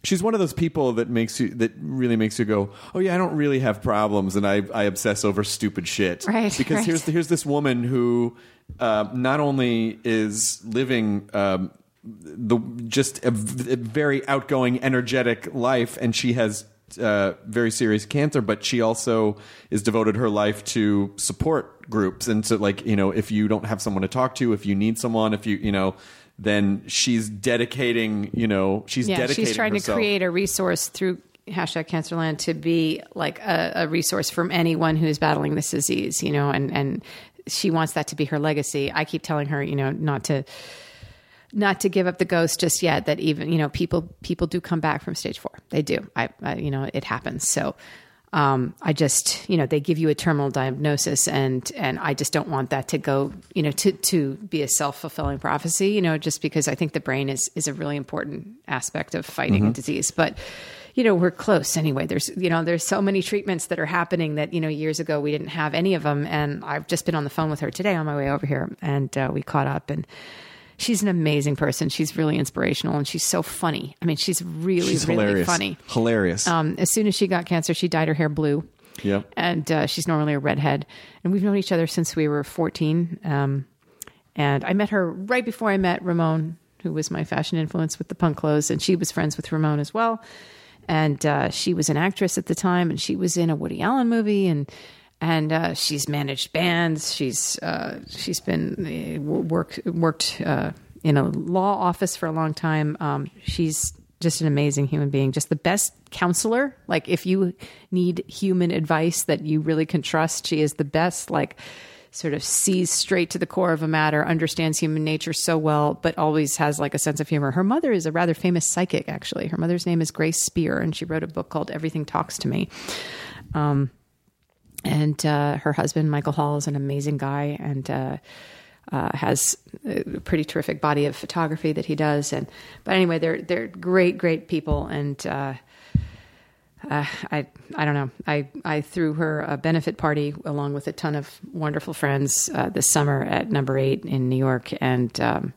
she's one of those people that makes you that really makes you go oh yeah I don't really have problems and I I obsess over stupid shit Right, because right. here's here's this woman who uh, not only is living um, the just a, v- a very outgoing, energetic life, and she has uh, very serious cancer, but she also is devoted her life to support groups and to like you know if you don't have someone to talk to, if you need someone, if you you know. Then she's dedicating, you know, she's yeah, dedicating she's trying herself. to create a resource through hashtag cancerland to be like a, a resource from anyone who is battling this disease you know and and she wants that to be her legacy i keep telling her you know not to not to give up the ghost just yet that even you know people people do come back from stage four they do i, I you know it happens so um, I just, you know, they give you a terminal diagnosis, and and I just don't want that to go, you know, to to be a self fulfilling prophecy, you know, just because I think the brain is is a really important aspect of fighting a disease. But you know, we're close anyway. There's, you know, there's so many treatments that are happening that you know years ago we didn't have any of them, and I've just been on the phone with her today on my way over here, and uh, we caught up and. She's an amazing person. She's really inspirational and she's so funny. I mean, she's really, She's really hilarious, funny. hilarious. Um, as soon as she got cancer, she dyed her hair blue. Yep. And uh, she's normally a redhead. And we've known each other since we were 14. Um, and I met her right before I met Ramon, who was my fashion influence with the punk clothes. And she was friends with Ramon as well. And uh, she was an actress at the time, and she was in a Woody Allen movie. And and uh, she's managed bands. She's uh, she's been uh, worked worked uh, in a law office for a long time. Um, she's just an amazing human being, just the best counselor. Like if you need human advice that you really can trust, she is the best. Like sort of sees straight to the core of a matter, understands human nature so well, but always has like a sense of humor. Her mother is a rather famous psychic, actually. Her mother's name is Grace Spear, and she wrote a book called Everything Talks to Me. Um, and uh, her husband Michael Hall is an amazing guy and uh, uh, has a pretty terrific body of photography that he does. And but anyway, they're they're great, great people. And uh, uh, I I don't know. I I threw her a benefit party along with a ton of wonderful friends uh, this summer at Number Eight in New York, and um,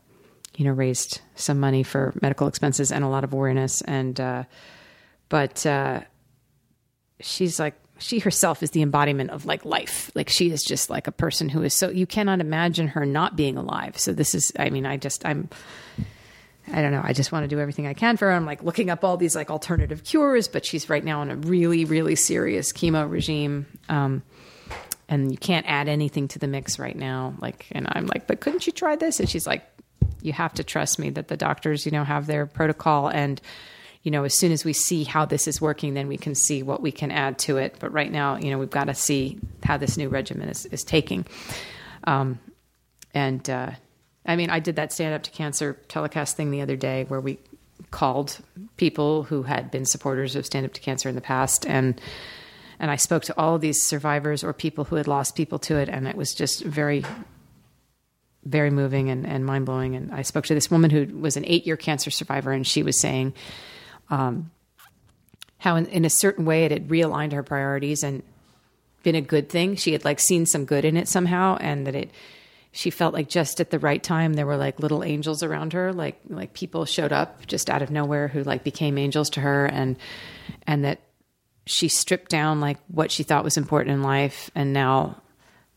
you know raised some money for medical expenses and a lot of awareness. And but she's like she herself is the embodiment of like life. Like she is just like a person who is so you cannot imagine her not being alive. So this is i mean i just i'm i don't know. I just want to do everything i can for her. I'm like looking up all these like alternative cures but she's right now on a really really serious chemo regime. Um and you can't add anything to the mix right now. Like and i'm like but couldn't you try this? And she's like you have to trust me that the doctors you know have their protocol. And you know, as soon as we see how this is working, then we can see what we can add to it. But right now, you know, we've got to see how this new regimen is, is taking. Um, and uh, I mean, I did that stand up to cancer telecast thing the other day where we called people who had been supporters of stand up to cancer in the past and and I spoke to all of these survivors or people who had lost people to it and it was just very very moving and, and mind blowing and I spoke to this woman who was an eight year cancer survivor and she was saying um, how in, in a certain way it had realigned her priorities and been a good thing. She had like seen some good in it somehow, and that it. She felt like just at the right time there were like little angels around her, like like people showed up just out of nowhere who like became angels to her, and and that she stripped down like what she thought was important in life, and now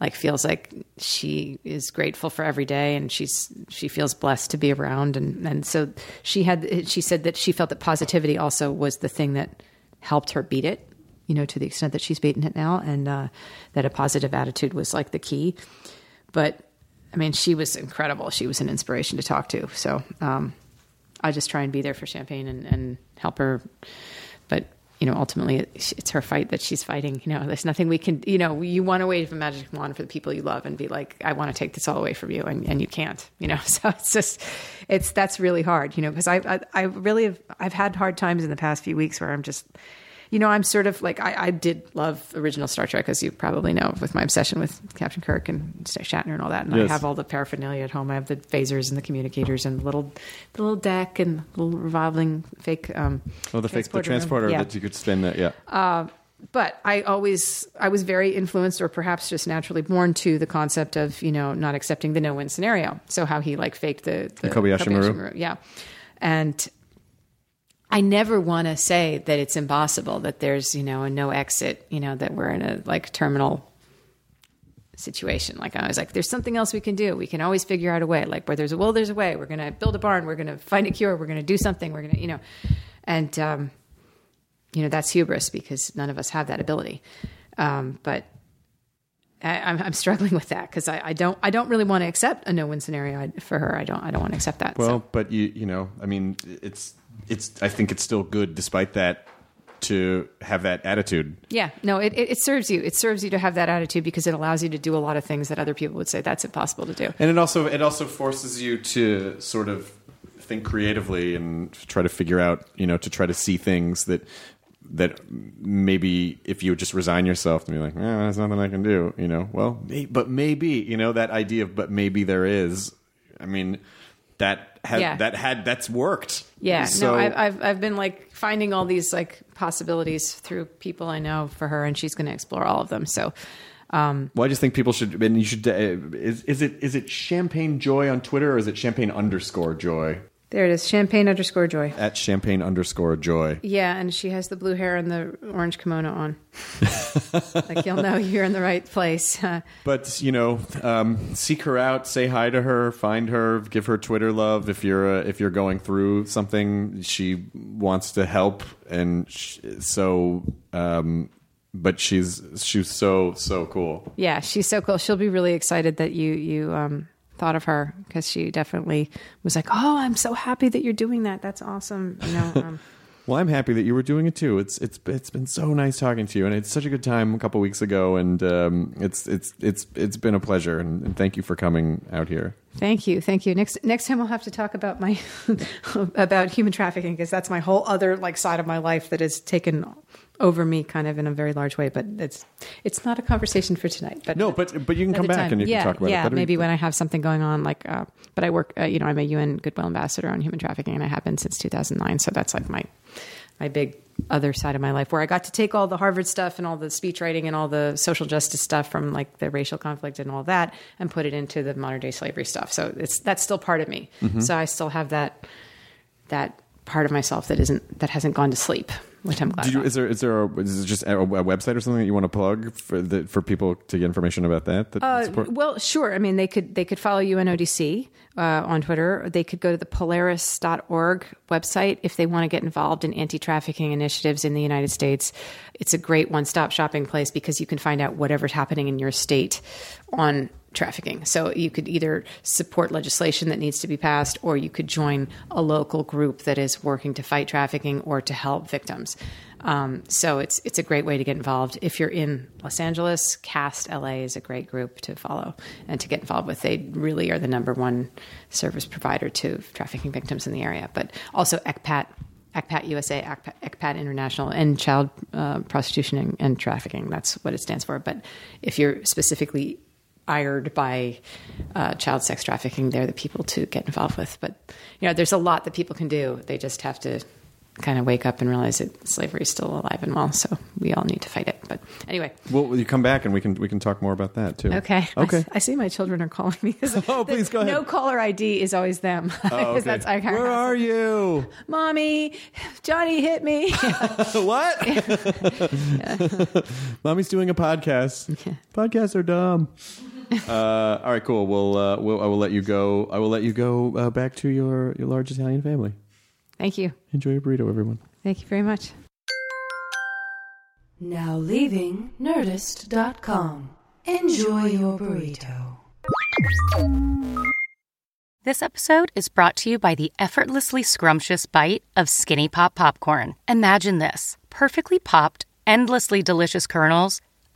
like feels like she is grateful for every day and she's she feels blessed to be around. And and so she had she said that she felt that positivity also was the thing that helped her beat it you know to the extent that she's beaten it now. And uh, that a positive attitude was like the key. But i mean she was incredible. She was an inspiration to talk to. So um, i just try and be there for champagne and, and help her. But you know, ultimately it's her fight that she's fighting. You know, there's nothing we can, you know, you want to wave a magic wand for the people you love and be like, I want to take this all away from you. And, and you can't, you know, so it's just, it's, that's really hard, you know, because I, I, I really have, I've had hard times in the past few weeks where I'm just, you know, I'm sort of like I, I, did love original Star Trek, as you probably know, with my obsession with Captain Kirk and Shatner and all that. And yes. I have all the paraphernalia at home. I have the phasers and the communicators and the little, the little deck and little revolving fake. Um, oh, the fake the transporter yeah. that you could spin that, yeah. Uh, but I always I was very influenced, or perhaps just naturally born to the concept of you know not accepting the no win scenario. So how he like faked the, the, the Kobayashi Maru, yeah, and I never want to say that it's impossible, that there's, you know, a no exit, you know, that we're in a like terminal situation. Like I was like, there's something else we can do. We can always figure out a way. Like where there's a will, there's a way. We're to build a barn. We're to find a cure. We're to do something. We're to, you know, and, um, you know, that's hubris because none of us have that ability. Um, but I, am struggling with that because I, I, don't I don't really want to accept a no win scenario for her. I don't I don't want to accept that. Well, so. but you you know I mean it's it's I think it's still good despite that to have that attitude. Yeah, no, it, it, it, serves you. It serves you to have that attitude because it allows you to do a lot of things that other people would say that's impossible to do. And it also it also forces you to sort of think creatively and try to figure out, you know, to try to see things that that maybe if you would just resign yourself to be like, eh, there's nothing I can do, you know, well, may, but maybe, you know, that idea of, but maybe there is. I mean, that had yeah. that had that's worked. Yeah, so, no, I've, I've I've been like finding all these like possibilities through people I know for her, and she's going to explore all of them. So. Um, well, I just think people should, and you should. Uh, is is it is it champagne joy on Twitter or is it champagne underscore joy? There it is, champagne underscore joy. At champagne underscore joy. Yeah, and she has the blue hair and the orange kimono on. like you'll know you're in the right place. but you know, um, seek her out, say hi to her, find her, give her Twitter love. If you're uh, if you're going through something, she wants to help, and sh- so. Um, but she's she's so so cool. Yeah, she's so cool. She'll be really excited that you you um thought of her because she definitely was like, "Oh, I'm so happy that you're doing that. That's awesome." You know. Um, well, I'm happy that you were doing it too. It's it's it's been so nice talking to you, and it's such a good time a couple weeks ago, and um, it's it's it's it's been a pleasure, and, and, thank you for coming out here. Thank you, thank you. Next next time we'll have to talk about my about human trafficking because that's my whole other like side of my life that has taken over me kind of in a very large way. But it's it's not a conversation for tonight. But no, but but you can come back time. and you yeah, can talk about yeah, it. Yeah, maybe when I have something going on, like. Uh, but I work. Uh, you know, I'm a UN Goodwill Ambassador on human trafficking, and I have been since 2009. So that's like my my big other side of my life where I got to take all the Harvard stuff and all the speech writing and all the social justice stuff from like the racial conflict and all that and put it into the modern day slavery stuff. So it's that's still part of me. Mm-hmm. So I still have that that part of myself that isn't that hasn't gone to sleep which I'm glad. You, is there is there a, is just a, a, website or something that you want to plug for the, for people to get information about that? that uh, well, sure. I mean, they could they could follow UNODC uh, on Twitter. They could go to the Polaris.org website if they want to get involved in anti trafficking initiatives in the United States. It's a great one stop shopping place because you can find out whatever's happening in your state on trafficking. So you could either support legislation that needs to be passed, or you could join a local group that is working to fight trafficking or to help victims. Um, so it's it's a great way to get involved. If you're in Los Angeles, Cast LA is a great group to follow and to get involved with. They really are the number one service provider to trafficking victims in the area. But also ECPAT, ECPAT USA, ECPAT, International, and Child uh, Prostitution and, and Trafficking. That's what it stands for. But if you're specifically ired by uh, child sex trafficking, they're the people to get involved with. But you know, there's a lot that people can do. They just have to kind of wake up and realize that slavery is still alive and well. So we all need to fight it. But anyway, Well, you come back and we can we can talk more about that too. okay. I, Okay. s- I see my children are calling me. Oh, the- please go ahead. No caller ID is always them. Oh, okay. that's I Where are you? Mommy, Johnny hit me. what? Mommy's doing a podcast. Podcasts are dumb. Uh, all right, cool. We'll, uh, we'll I will let you go. I will let you go uh, back to your your large Italian family. Thank you. Enjoy your burrito, everyone. Thank you very much. Now leaving Nerdist.com. Enjoy your burrito. This episode is brought to you by the effortlessly scrumptious bite of Skinny Pop Popcorn. Imagine this perfectly popped, endlessly delicious kernels,